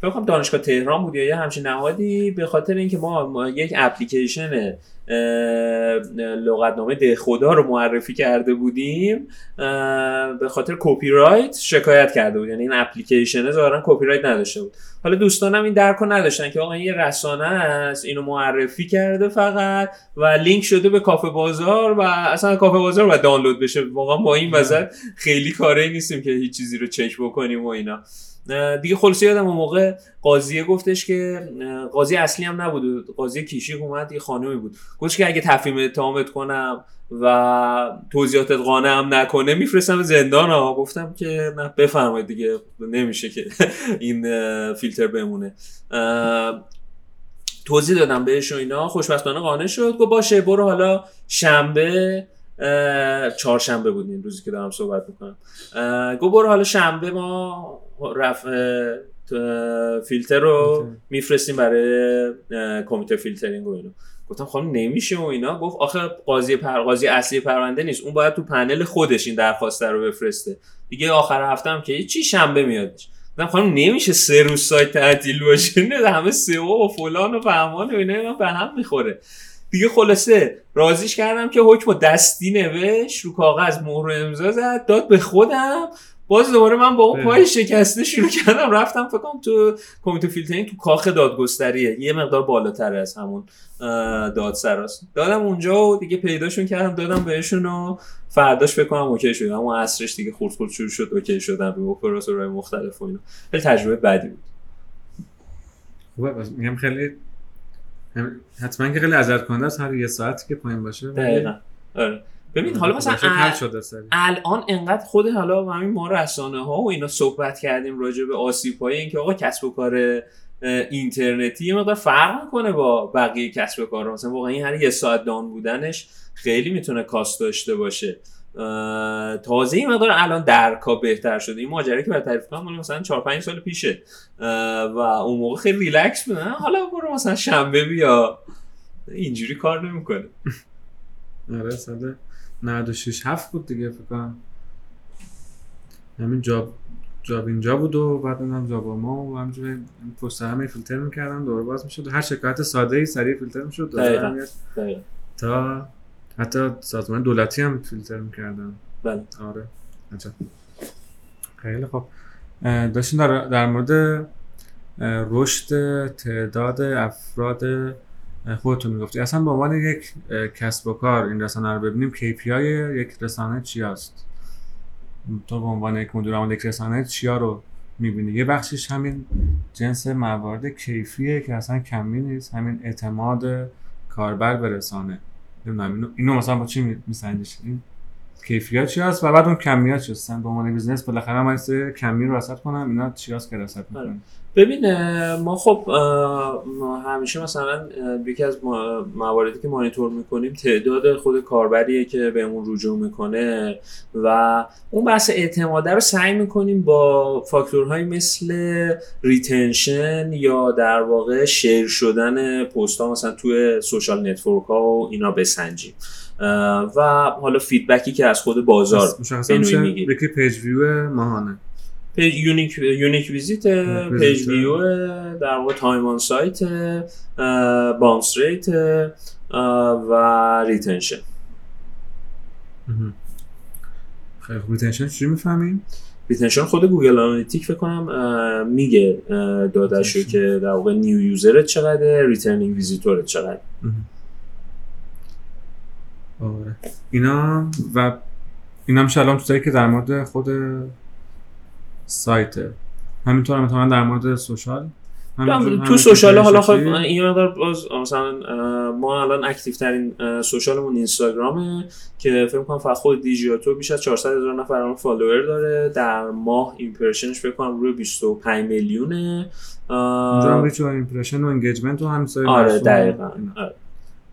فکر کنم دانشگاه تهران بود یا یه همچین نهادی به خاطر اینکه ما یک اپلیکیشن لغتنامه دهخدا رو معرفی کرده بودیم به خاطر کپی رایت شکایت کرده بود. یعنی این اپلیکیشن ظاهرا کپی رایت نداشته بود. حالا دوستانم این درک نداشتن که آقا این یه رسانه است اینو معرفی کرده فقط و لینک شده به کافه بازار و اصلا کافه بازار باید دانلود بشه. واقعا با این وضع خیلی کاری نیستیم که هیچ چیزی رو چک بکنیم و اینا. دیگه خلاصه یادم اون موقع قاضیه گفتش که قاضی اصلی هم نبود قاضی کیشی اومد یه خانمی بود. گفتش که اگه تفهیم اتهامت کنم و توضیحاتت قانع هم نکنه میفرستم زندان ها. گفتم که نه بفرمایید دیگه نمیشه که [LAUGHS] این فیلتر بمونه. توضیح دادم بهش و اینا. خوشبختانه قانع شد. گفت باشه برو حالا شنبه چهارشنبه بود این روزی که دارم صحبت می‌کنم. گفت برو حالا شنبه ما رفع فیلتر رو میفرستیم برای کمیته فیلترینگ و اینا. گفتم خانم نمیشه و اینا. گفت آخه قاضی پر قاضی اصلی پرونده نیست. اون باید تو پنل خودش این درخواست رو بفرسته. دیگه آخر هفته هم که چی شنبه میادش. گفتم خانم نمیشه سه روز سایت تعطیل باشه. نه همه سئو و فلان و فهمان و اینا به هم می‌خوره. دیگه خلاصه رازیش کردم که حکم دستی نوشت رو کاغذ مهر امضا زد داد به خودم. باز دوباره من با اون پای شکسته شروع کردم رفتم فکر کنم تو کمیته فیلترینگ تو کاخ دادگستریه. یه مقدار بالاتر از همون دادسراست. دادم اونجا و دیگه پیداشون کردم دادم بهشون و فرداش فکر کنم OK شد. اما عصرش دیگه خورد خورد شروع شد OK شدن به اپراتورهای مختلف و اینا. خیلی تجربه بدی بود. میگم خیلی حتما که خیلی کننده است. هر یه ساعتی که پایین باشه. دقیقاً. آره. ببین حالا مثلا الان انقدر خود حالا همین ما رسانه ها و اینا صحبت کردیم راجع به آسیب های اینکه آقا کسب و کار اینترنتی یه مقدار فرق می‌کنه با بقیه کسب و کار مثلا واقعا این هر یه ساعت دان بودنش خیلی می‌تونه کاست داشته باشه. تازه این مقدار الان درکا بهتر شده. این ماجرا که بعد تعریف کنم مثلا 4 5 سال پیشه. و اون موقع خیلی ریلکس بودن حالا برو مثلا شنبه بیا. اینجوری کار نمی‌کنه. [LAUGHS] آره 96 7 بود دیگه فکر کنم. همین جاب جاب اینجا بود و بعد هم جاب ما و همجوری پست همه فیلتر می‌کردم دوباره باز می‌شد. هر شکایت ساده ای سریع فیلتر می‌شد تا حتی سازمان دولتی هم فیلتر می‌کردن بله. آره. عجب. خیلی خوب. داشتیم در, در مورد رشد تعداد افراد خودتون می‌گفتی. اصلا به عنوان یک کسب و کار این رسانه رو ببینیم KPI یک رسانه چی هست تو به عنوان یک مدیر عامل یک رسانه چیا رو می‌بینی؟ یه بخشیش همین جنس موارد کیفیه که اصلا کمی نیست همین اعتماد کاربر به رسانه. نمی‌دونم اینو, مثلا با چی میسنجیش این کیفیت چی هست؟ و بعد اون کمیات چی هستن به عنوان business بالاخره من کمی رو رصد کنم اینا چی هست که رصد می‌کنم؟ ببین ما خب همیشه مثلا یکی از مواردی که مانیتور می‌کنیم تعداد خود کاربریه که بهمون رجوع می‌کنه و اون بحث اعتماده رو سعی می‌کنیم با فاکتورهایی مثل retention یا در واقع share شدن پست ها مثلا توی social network ها و اینا بسنجیم. و حالا فیدبکی که از خود بازار بنوی می‌گیریم پیج ویو ماهانه؟ پیج یونیک یونیک ویزیت پیج ویو در واقع تایم آن سایت بانس ریت و ریتنشن. خیلی خوب. ریتنشن چی می‌فهمیم؟ ریتنشن خود گوگل آنالیتیک فکر کنم میگه داداشو که در واقع نیو یوزرت چقدر ریترنینگ ویزیتورت چقدر. آره. اینا و اینا هم الان تو که در مورد خود سایت. همینطور هم در مورد social. تو social حالا خب این مقدار باز مثلا ما الان active ترین social مون اینستاگرامه که فکر کنم فقط خود دیجیاتو بیش از 400 هزار نفر الان follower داره. در ماه impression ش فکر کنم روی 25 میلیونه. اونجا هم reach و impression و engagement و هم آره دقیقاً. آره.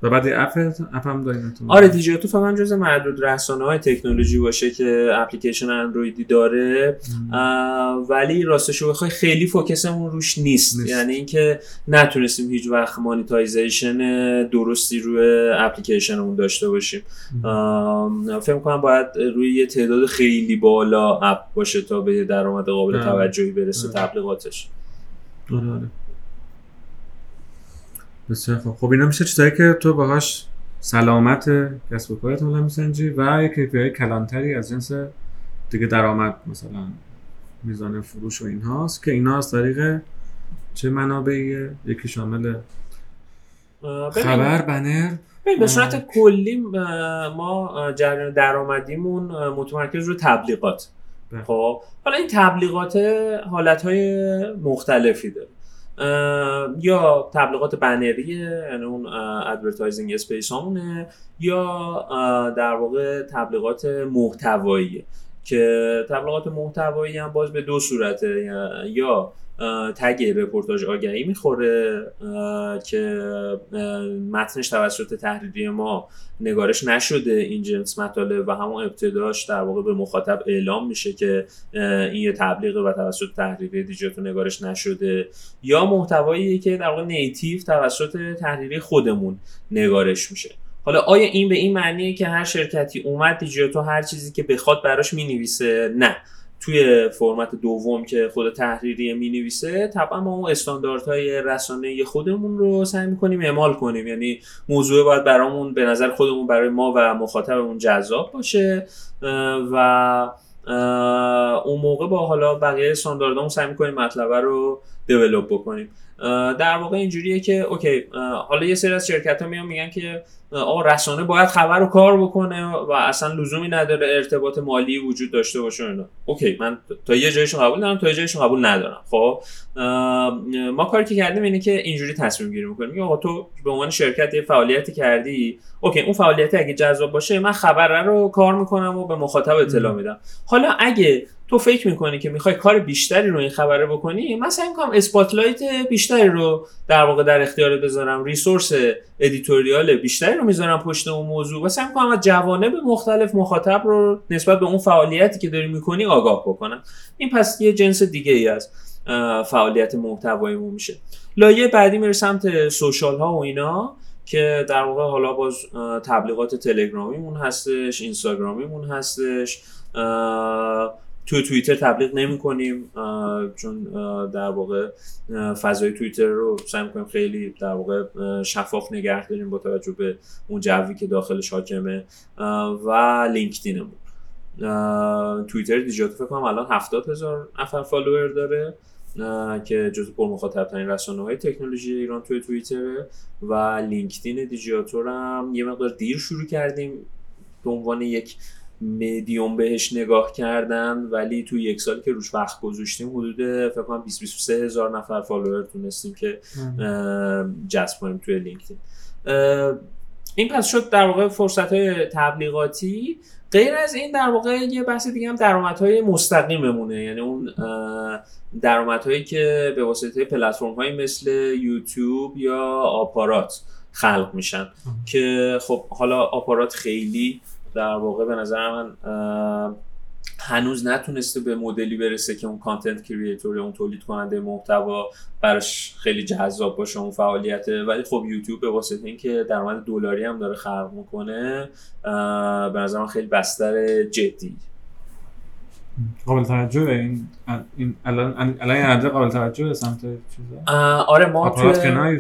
و بعد app app هم داریم آره دیجیاتو فقط جز معدود رسانه های تکنولوژی باشه که اپلیکیشن اندرویدی داره. ولی راستش رو بخوای خیلی focus مون روش نیست, نیست. یعنی اینکه نتونستیم هیچ وقت monetization درستی روی اپلیکیشنمون داشته باشیم. فکر کنم باید روی یه تعداد خیلی بالا app باشه تا به درآمد قابل توجهی برسه تبلیغاتش. آره آره. بسیار خوب. خب اینا میشه چیزایی که تو باهاش سلامت کسب و کارت حالا میسنجی و یک KPI کلانتری از جنس دیگه درآمد مثلا میزان فروش و اینهاست که اینا از طریق چه منابعیه؟ یکی شامل خبر بنر. به صورت کلی ما جریان درآمدیمون متمرکز رو تبلیغات. بله. خب حالا این تبلیغات حالتهای مختلفی داره. یا تبلیغات بنری یعنی اون advertising space همونه یا در واقع تبلیغات محتوایی که تبلیغات محتوایی هم باز به دو صورته یا تگ رپورتاج آگهی می‌خوره که متنش توسط تحریری ما نگارش نشده. این جنس مطالب و همون ابتداش در واقع به مخاطب اعلام میشه که این یه تبلیغ و توسط تحریری دیجیتال نگارش نشده. یا محتوایی که در واقع نیتیو توسط تحریری خودمون نگارش میشه. حالا آیا این به این معنیه که هر شرکتی اومد دیجیتال هر چیزی که بخواد براش می‌نویسه؟ نه. توی فرمت دوم که خود تحریری می نویسه طبعا ما اون استانداردهای رسانه خودمون رو سعی می‌کنیم اعمال کنیم. یعنی موضوع باید برامون به نظر خودمون برای ما و مخاطبمون جذاب باشه و اون موقع با حالا بقیه استانداردامون سعی می‌کنیم مطلبه رو دیولوب بکنیم. در واقع اینجوریه که اوکی حالا یه سری از شرکت ها میان میگن که آقا رسانه باید خبر رو کار بکنه و اصلا لزومی نداره ارتباط مالی وجود داشته باشه اینا. اوکی من تا یه جایشون قبول دارم تا یه جایشون قبول ندارم. خب ما کاری که کردیم اینه که اینجوری تصمیم گیری می‌کنیم. آقا تو به عنوان شرکت یه فعالیتی کردی OK اون فعالیت اگه جذاب باشه من خبر رو کار می‌کنم و به مخاطب اطلاع میدم. حالا اگه تو فکر می‌کنی که می‌خوای کار بیشتری رو این خبره بکنی؟ من سعی می‌کنم spotlight بیشتری رو در واقع در اختیار بذارم resource editorial بیشتری رو می‌ذارم پشت اون موضوع و سعی می‌کنم از جوانب مختلف مخاطب رو نسبت به اون فعالیتی که داری می‌کنی آگاه بکنم. این پس یه جنس دیگه ای از فعالیت محتواییمون میشه. لایه بعدی میره سمت سوشال ها و اینا که در واقع حالا باز تبلیغات تلگرامیمون هستش اینستاگرامیمون هستش تو توییتر تبلیغ نمی کنیم چون در واقع فضای توییتر رو سعی کنیم خیلی در واقع شفاف نگه داریم با توجه به اون جوی که داخلش حاکمه و LinkedIn مون. توییتر دیجیاتو فکر کنم الان هفتاد هزار نفر follower داره که جزو پر مخاطب ترین رسانه های تکنولوژی ایران توی توییتره و لینکدین دیجیاتو رو هم یه مقدار دیر شروع کردیم به عنوان یک مدیوم بهش نگاه کردن ولی تو یک سالی که روش وقت گذاشتیم حدود فکر کنم 20 23 هزار نفر follower تونستیم که جذب کنیم توی لینکدین. این پس شد در واقع فرصت های تبلیغاتی. غیر از این در واقع یه بحث دیگه هم درآمدهای مستقیممونه. یعنی اون درآمدهایی که به واسطه پلتفرم های مثل یوتیوب یا آپارات خلق میشن. که خب حالا آپارات خیلی در واقع به نظر من هنوز نتونسته به مدلی برسه که اون کانتنت کریئتور اون تولید کننده محتوا براش خیلی جذاب باشه اون فعالیته. ولی خب یوتیوب به واسطه اینکه درآمد دلاری هم داره خلق می‌کنه به نظر من خیلی بستر جدی. قابل توجه این این الان الان این قابل توجه سمت چیزا؟ آره ما توی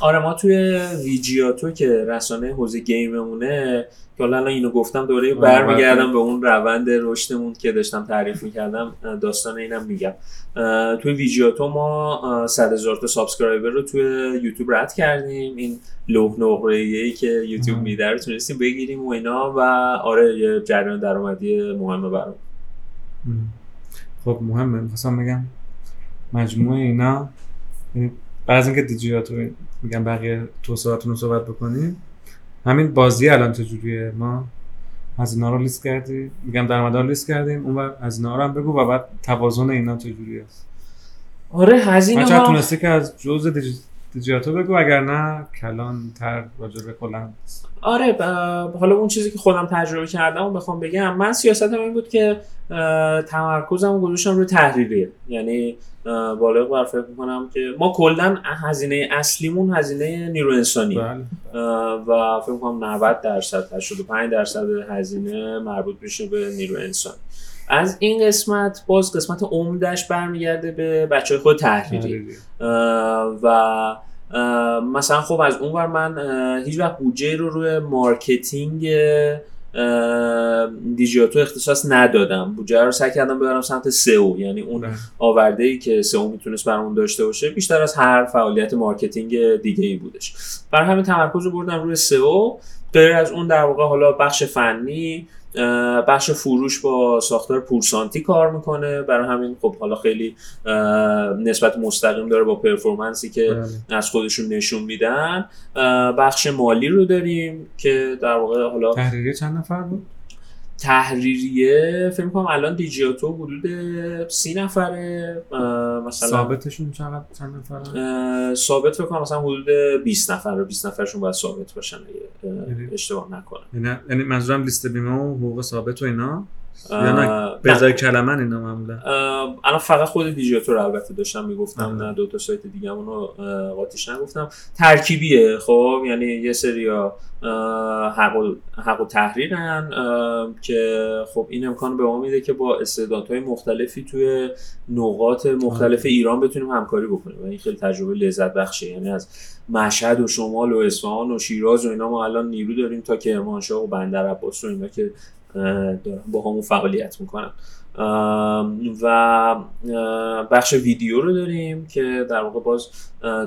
آره ما توی ویجیاتو که رسانه حوزه گیممونه که حالا اینو گفتم دوره آره، برمیگردم به اون روند رشدمون که داشتم تعریف می‌کردم داستان اینم میگم. توی ویجیاتو ما 100 هزار تا subscriber رو توی یوتیوب رد کردیم. این لوح نقره ای که یوتیوب میده رو تونستیم بگیریم و اینا و آره یه جریان درآمدی مهمه برام. خب مهمه می‌خواستم بگم مجموعه اینا یعنی بعض اینکه دیجیاتو میگم بقیه توسعاتون رو صحبت بکنیم همین بازی الان چجوریه؟ ما از اینا رو لیست کردی میگم درآمد رو لیست کردیم اون از اینا رو هم بگو و بعد توازن اینا چجوری است آره هزینه ها تونستی که از جزء دیجیاتو بگو اگر نه کلان تر راجع به کلا آره حالا اون چیزی که خودم تجربه کردم و بخوام بگم من سیاستم این بود که تمرکزم گذاشتم روی تحریریه یعنی بالغ بر فکر می‌کنم که ما کلا هزینه اصلیمون هزینه نیرو انسانی بله. و فکر می‌کنم 90 درصد 85 درصد هزینه مربوط میشه به نیرو انسانی از این قسمت باز قسمت عمدهش برمیگرده به بچه خود تحریری و مثلا خب از اون من هیچ وقت بودجه رو روی marketing دیجیاتو اختصاص ندادم. بودجه رو سعی کردم ببرم سمت SEO یعنی اون بله. آورده ای که SEO می‌تونست برامون داشته باشه بیشتر از هر فعالیت marketing دیگه ای بودش. برای همین تمرکز رو بردم روی سئو. غیر از اون در واقع حالا بخش فنی بخش فروش با ساختار پورسانتی کار می‌کنه. برای همین خب حالا خیلی نسبت مستقیم داره با پرفورمنسی که بله. از خودشون نشون میدن. بخش مالی رو داریم که در واقع حالا تحریریه چند نفر بود؟ تحریریه فکر کنم الان دیجیاتو حدود سی نفره مثلا ثابتشون چند چند نفره؟ ثابت فکر کنم مثلا حدود 20 نفر 20 نفرشون باید ثابت باشن اگه یعنی اشتباه نکنم. یعنی-, یعنی منظورم لیست بیمه و حقوق ثابت و اینا؟ یا به ازای کلمن اینا معمولا. الان فقط خود دیجیاتور البته داشتم می‌گفتم نه دو تا سایت دیگه رو قاطیش نگفتم. ترکیبیه خب؟ یعنی یه سری حق و, حق و تحریرن که خب این امکان به ما میده که با استعدادهای مختلفی توی نقاط مختلف ایران بتونیم همکاری بکنیم. و این خیلی تجربه لذت بخشه. یعنی از مشهد و شمال و اصفهان و شیراز و اینا ما الان نیرو داریم تا کرمانشاه و بندر عباس و اینا که با همون فعالیت می‌کنن. و بخش ویدیو رو داریم که در واقع باز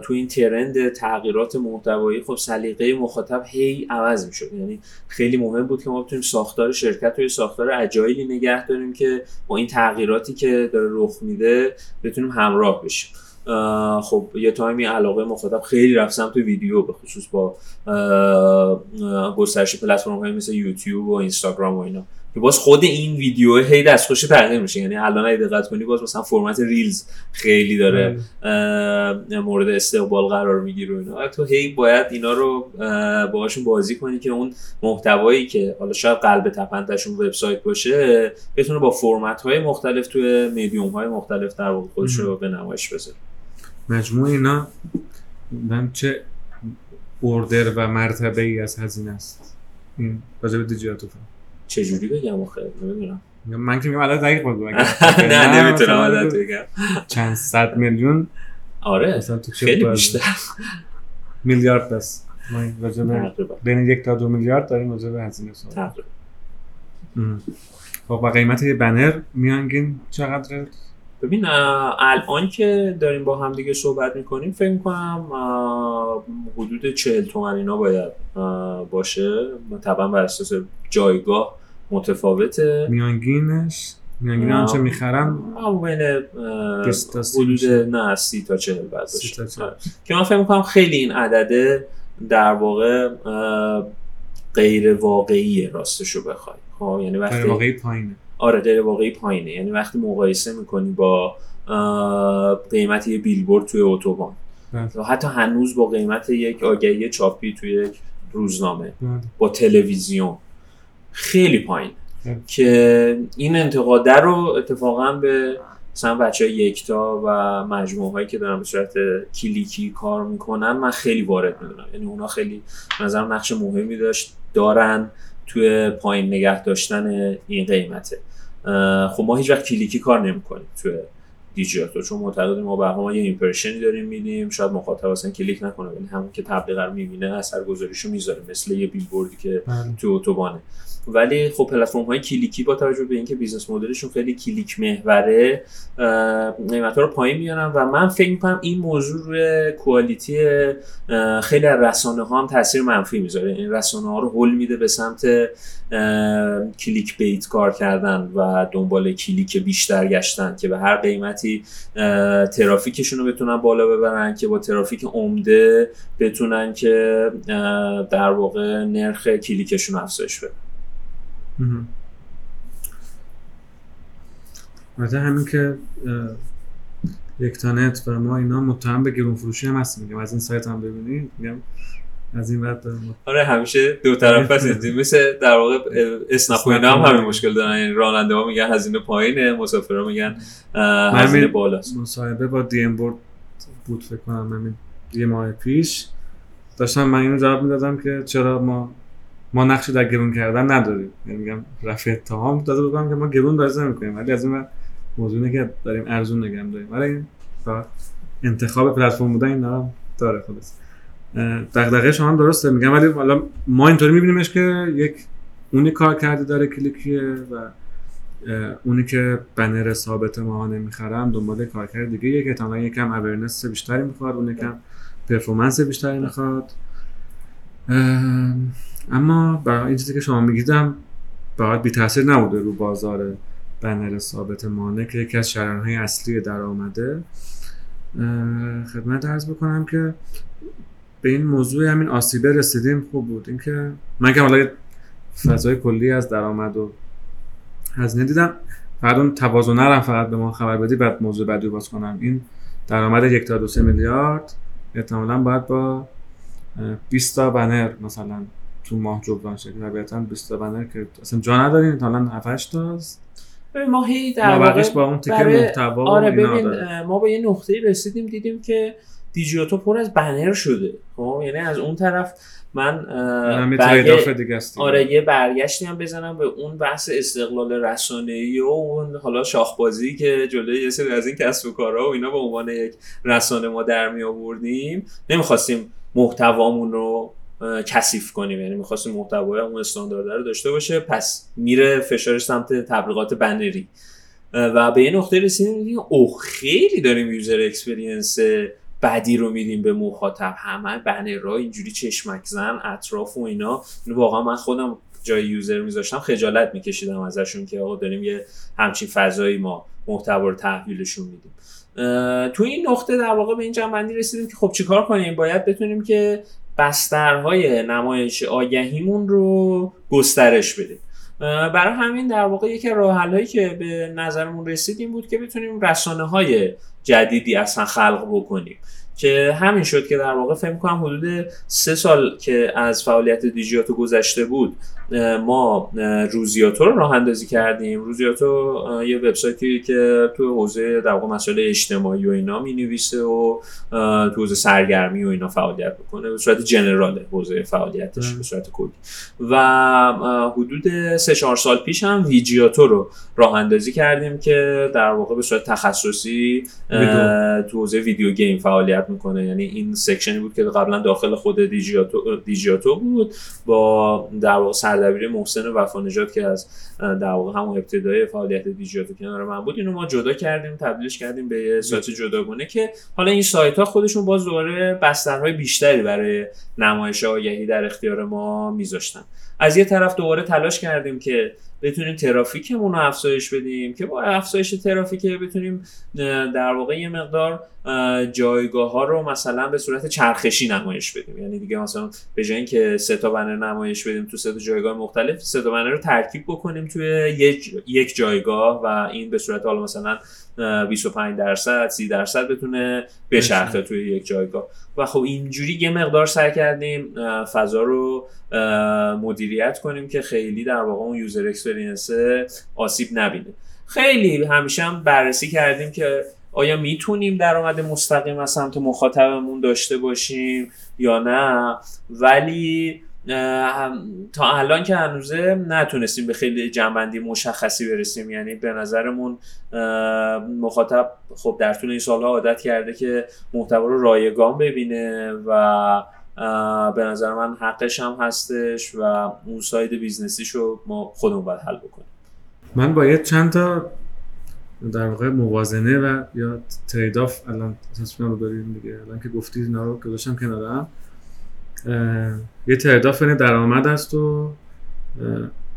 تو این ترند تغییرات محتوایی خب سلیقه مخاطب هی عوض می‌شد. یعنی خیلی مهم بود که ما بتونیم ساختار شرکت رو ساختار اجایلی نگه داریم که با این تغییراتی که داره رخ میده بتونیم همراه بشیم. خب یه تایمی علاقه مخاطب خیلی رفت سمت ویدیو به خصوص با گسترش پلتفرم های مثل یوتیوب و اینستاگرام و اینا. که باز خود این ویدیو هی دستخوش تغییر میشه. یعنی الان اگه دقت کنی باز مثلا فرمت ریلز خیلی داره بله. مورد استقبال قرار می‌گیره اینا. تو هی باید اینا رو باهاشون بازی کنی که اون محتوایی که حالا شاید قلب تپندشون وبسایت باشه بتونه با فرمت های مختلف توی میدیوم های مختلف در واقع خودش رو به نمایش بذاره. مجموع اینا من چه اوردر و مرتبه ای از هزینه است؟ این راجع به دیجیاتو چجوری بگم آخه؟ نمی‌دونم. من که میگم الان دقیق بگو [LAUGHS] نه نمی‌تونم الان بگم. چند صد میلیون؟ آره خیلی بیشتر. میلیارد بس. ما بین یک تا دو میلیارد داریم راجع به هزینه صحبت خب با قیمت یه بنر میانگین چقدره؟ ببین الان که داریم با هم دیگه صحبت می‌کنیم فکر می‌کنم حدود چهل تومن اینا باید باشه طبعا بر اساس جایگاه متفاوته میانگینش میانگین. آنچه می‌خرم بین اه، 20 تا 30 حدود. نه سی تا چهل سی باشه. آره. که من فکر می‌کنم خیلی این عدده در واقع غیر واقعیه راستشو بخوای خب یعنی وقتی واقعی پایینه آره غیر واقعی پایینه یعنی وقتی مقایسه می‌کنی با قیمت یه بیلبورد توی اتوبان بله. حتی هنوز با قیمت یک آگهی چاپی توی یک روزنامه بله. با تلویزیون خیلی پایین بله. که این انتقاده رو اتفاقا به مثلا بچه های یکتا و مجموعه هایی که دارن به صورت کلیکی کار می‌کنن من خیلی وارد می‌دونم یعنی اونا خیلی نظرم نقش مهمی داشت دارن توی پایین نگه داشتن این قیمته خب ما هیچ وقت کلیکی کار نمی‌کنیم توی دیجیاتو چون معتقدیم ما به ما یه ایمپرشنی داریم میدیم شاید مخاطب اصلا کلیک نکنه ولی همون که تبلیغ رو می‌بینه اثرگذاریشو می‌ذاره مثل یه بیلبوردی که بله. تو اتوبانه ولی خب پلتفرم های کلیکی با توجه به اینکه business model شون خیلی کلیک محوره قیمت رو پایین میارن و من فکر می‌کنم این موضوع روی quality خیلی از رسانه ها هم تاثیر منفی می‌ذاره این رسانه ها رو هل میده به سمت clickbait کار کردن و دنبال کلیک بیشتر گشتن که به هر قیمتی ترافیکشون رو بتونن بالا ببرن که با ترافیک عمده بتونن که در واقع نرخ کلیکشون افزایش بدن مهم. البته همین که یکتانت و ما اینا متهم به گرون فروشی هم هستیم. میگم از این سایت هم ببینید. میگم از این بعد آره همیشه دو طرف هست [LAUGHS] مثل در واقع اسنپ اینا هم همین مشکل دارن. یعنی راننده ها میگن هزینه پایینه مسافرها میگن هزینه بالاست. مصاحبه با دی ام بورد بود فکر کنم همین یه ماه پیش. داشتم من اینو جواب می‌دادم که چرا ما ما نقشی در گرون کردن نداریم. یعنی میگم رفع اتهام داده بودم که ما گرون بازی نمی‌کنیم ولی از این ور موضوع اینه که داریم ارزون نگم داریم ولی این انتخاب پلتفرم بودن اینا هم داره خلاص دغدغه شما هم درسته میگم ولی حالا ما اینطوری میبینیمش که یک اونی کار کرده داره کلیکیه و اونی که بنر ثابت ماهانه می‌خرم دنبال کارکرد دیگه. یه که احتمالاً یکم اورنس بیشتری می‌خواد اون یکم پرفورمنس بیشتری می‌خواد. اما برای این چیزی که شما میگیدم باید بی تاثیر نبوده رو بازار بنر ثابت مانع که یکی از شرانهای اصلی درآمده خدمت عرض بکنم که به این موضوع همین آسیبه رسیدیم. خوب بود. اینکه من که حالا فضای کلی از درآمد و هزینه دیدم فقط اون توازنه رو فقط به ما خبر بدی بعد موضوع بعدی باز کنم. این درآمد یک تا دو سه میلیارد احتمالا باید با اه، 20 تا بنر مثلا تو ماه جبران شه که طبیعتا 20 تا بنر که اصلا جا نداریم احتمالا 7 8 تاست ببین ما هی در واقع با اون تیکه محتوا آره ببین داره. ما به یه نقطه رسیدیم دیدیم که دیجیاتو پر از بنر شده. خب یعنی از اون طرف من برگه- دیگه است. آره یه برگشتی هم بزنم به اون بحث استقلال رسانه‌ای و اون حالا شاخبازی که جلوی یه سری از این کسب و کارها و اینا به عنوان یک رسانه ما در می آوردیم نمی‌خواستیم محتوامون رو کثیف کنیم. یعنی می‌خواستیم محتوای اون استاندارد رو داشته باشه پس میره فشارش سمت تبلیغات بنری. و به یه نقطه رسیدیم میگیم اوه خیلی داریم user experience بدی رو میدیم به مخاطب. همه بنرها اینجوری چشمک زن اطراف و اینا. اینو واقعا من خودم جای user میذاشتم خجالت میکشیدم ازشون که آقا داریم یه همچین فضایی ما محتوا رو تحویلشون میدیم. تو این نقطه در واقع به این جنبندی رسیدیم که خب چیکار کنیم؟ باید بتونیم که بسترهای نمایش آگهیمون رو گسترش بدیم. برای همین در واقع یکی از راه حل‌هایی که به نظرمون رسید این بود که بتونیم رسانه های جدیدی اصلا خلق بکنیم. که همین شد که در واقع فکر کنم حدود سه سال که از فعالیت دیجیاتو گذشته بود ما روزیاتو رو راه اندازی کردیم روزیاتو یه وبسایتی که تو حوزه در واقع مسائل اجتماعی و اینا می نویسه و تو حوزه سرگرمی و اینا فعالیت بکنه به صورت جنرال حوزه فعالیتش. به صورت کلی و حدود سه چهار سال پیش هم ویجیاتو رو راه اندازی کردیم که در واقع به صورت تخصصی. تو حوزه ویدیو گیم فعالیت می‌کنه یعنی این سکشنی بود که قبلا داخل خود دیجیاتو, دیجیاتو بود با در واقع سردبیر محسن وفانجات که از در واقع همون ابتدای فعالیت دیجیاتو کنار من بود اینو ما جدا کردیم تبدیلش کردیم به یه سایت جداگانه که حالا این سایت ها خودشون باز دوباره بسترهای بیشتری برای نمایش آگهی در اختیار ما میذاشتن. از یه طرف دوباره تلاش کردیم که بتونیم ترافیکمون رو افزایش بدیم که با افزایش ترافیک بتونیم در واقع یه مقدار جایگاه ها رو مثلا به صورت چرخشی نمایش بدیم. یعنی دیگه مثلا به جای اینکه سه تا بنر نمایش بدیم تو سه تا جایگاه مختلف سه تا بنر رو ترکیب بکنیم توی یک یک جایگاه و این به صورت حالا مثلا 25 درصد 30 درصد بتونه بچرخه توی یک جایگاه. و خب اینجوری یه مقدار سعی کردیم فضا رو مدیریت کنیم که خیلی در واقع اون user experience آسیب نبینه. خیلی همیشه هم بررسی کردیم که آیا می‌تونیم درآمد مستقیم از سمت مخاطبمون داشته باشیم یا نه. ولی تا الان که هنوزه نتونستیم به خیلی جمع‌بندی مشخصی برسیم. یعنی به نظرمون مخاطب خب در طول این سالها عادت کرده که محتوا رو رایگان ببینه و به نظر من حقش هم هستش و اون side business یش رو ما خودمون باید حل بکنیم. من باید چند تا در واقع موازنه و یا trade-off الان تصمیم رو داریم دیگه؟ الان که گفتی اینا رو گذاشتم کنارم یه trade-off درآمد است و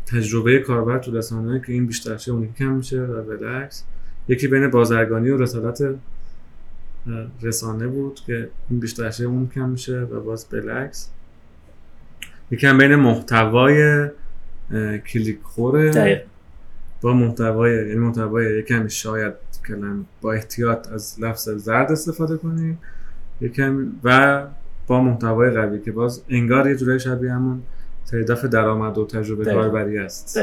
تجربه کاربر تو رسانه که این بیشتر شه اون کم میشه و بالعکس یکی بین بازرگانی و رسالت رسانه بود که این بیشتر اون کم میشه و باز بالعکس یکم بین محتوای کلیک خوره با محتوای یعنی محتوای یکم شاید کلم با احتیاط از لفظ زرد استفاده کنیم. یکم و با محتوای قوی که باز انگار یه جورای شبیه همون تعداف درآمد و تجربه کاربری است.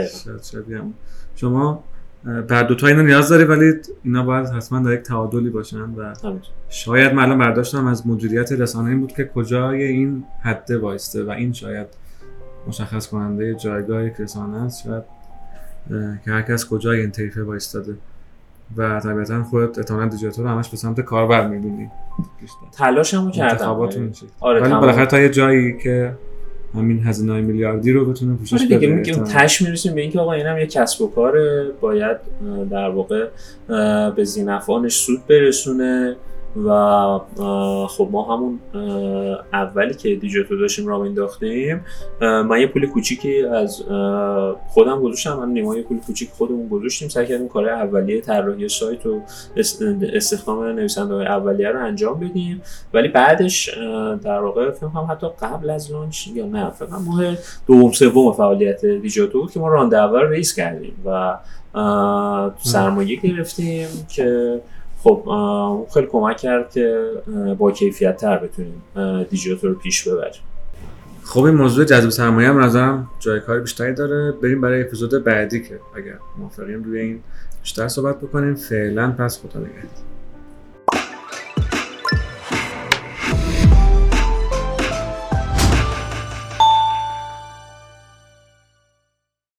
شبیه همون. شما بر دوتا اینا نیاز داری ولی اینا باید حتما در یک تعادلی باشن و شاید من الان برداشتم از مدیریت رسانه این بود که کجای این حده وایسته و این شاید مشخص کننده جایگاه یک رسانه است شاید که هر کس کجای این طیفه وایستاده و طبیعتا خودت اتمانا دیجیتال همش به سمت کاربر می‌بینی. تلاشمو کردم. آره ولی بالاخره تا یه جایی که همین هزینه میلیاردی رو بتونه پوشش آره بده. دیگه تش می‌رسیم به اینکه آقا اینم یه کسب و کار باید در واقع به زینفانش سود برسونه. و خب ما همون اولی که دیجیاتو داشتیم راه انداختیم من یه پول کوچیکی از خودم گذاشتم من نیمای پول کوچیک خودمون گذاشتیم سعی کردیم کار اولیه طراحی سایت و استخدام نویسنده های اولیه رو انجام بدیم. ولی بعدش در واقع فکر هم حتی قبل از launch یا نه فکر ماه دوم سوم فعالیت دیجیاتو بود که ما round اول raise کردیم و سرمایه گرفتیم که خب خیلی کمک کرد که با کیفیت تر بتونیم دیجیتال رو پیش ببریم. خب این موضوع جذب سرمایه هم نظرم جای کار بیشتری داره. بریم برای اپیزود بعدی که اگر موافقین روی این بیشتر صحبت بکنیم. فعلا پس خدا نگهدار.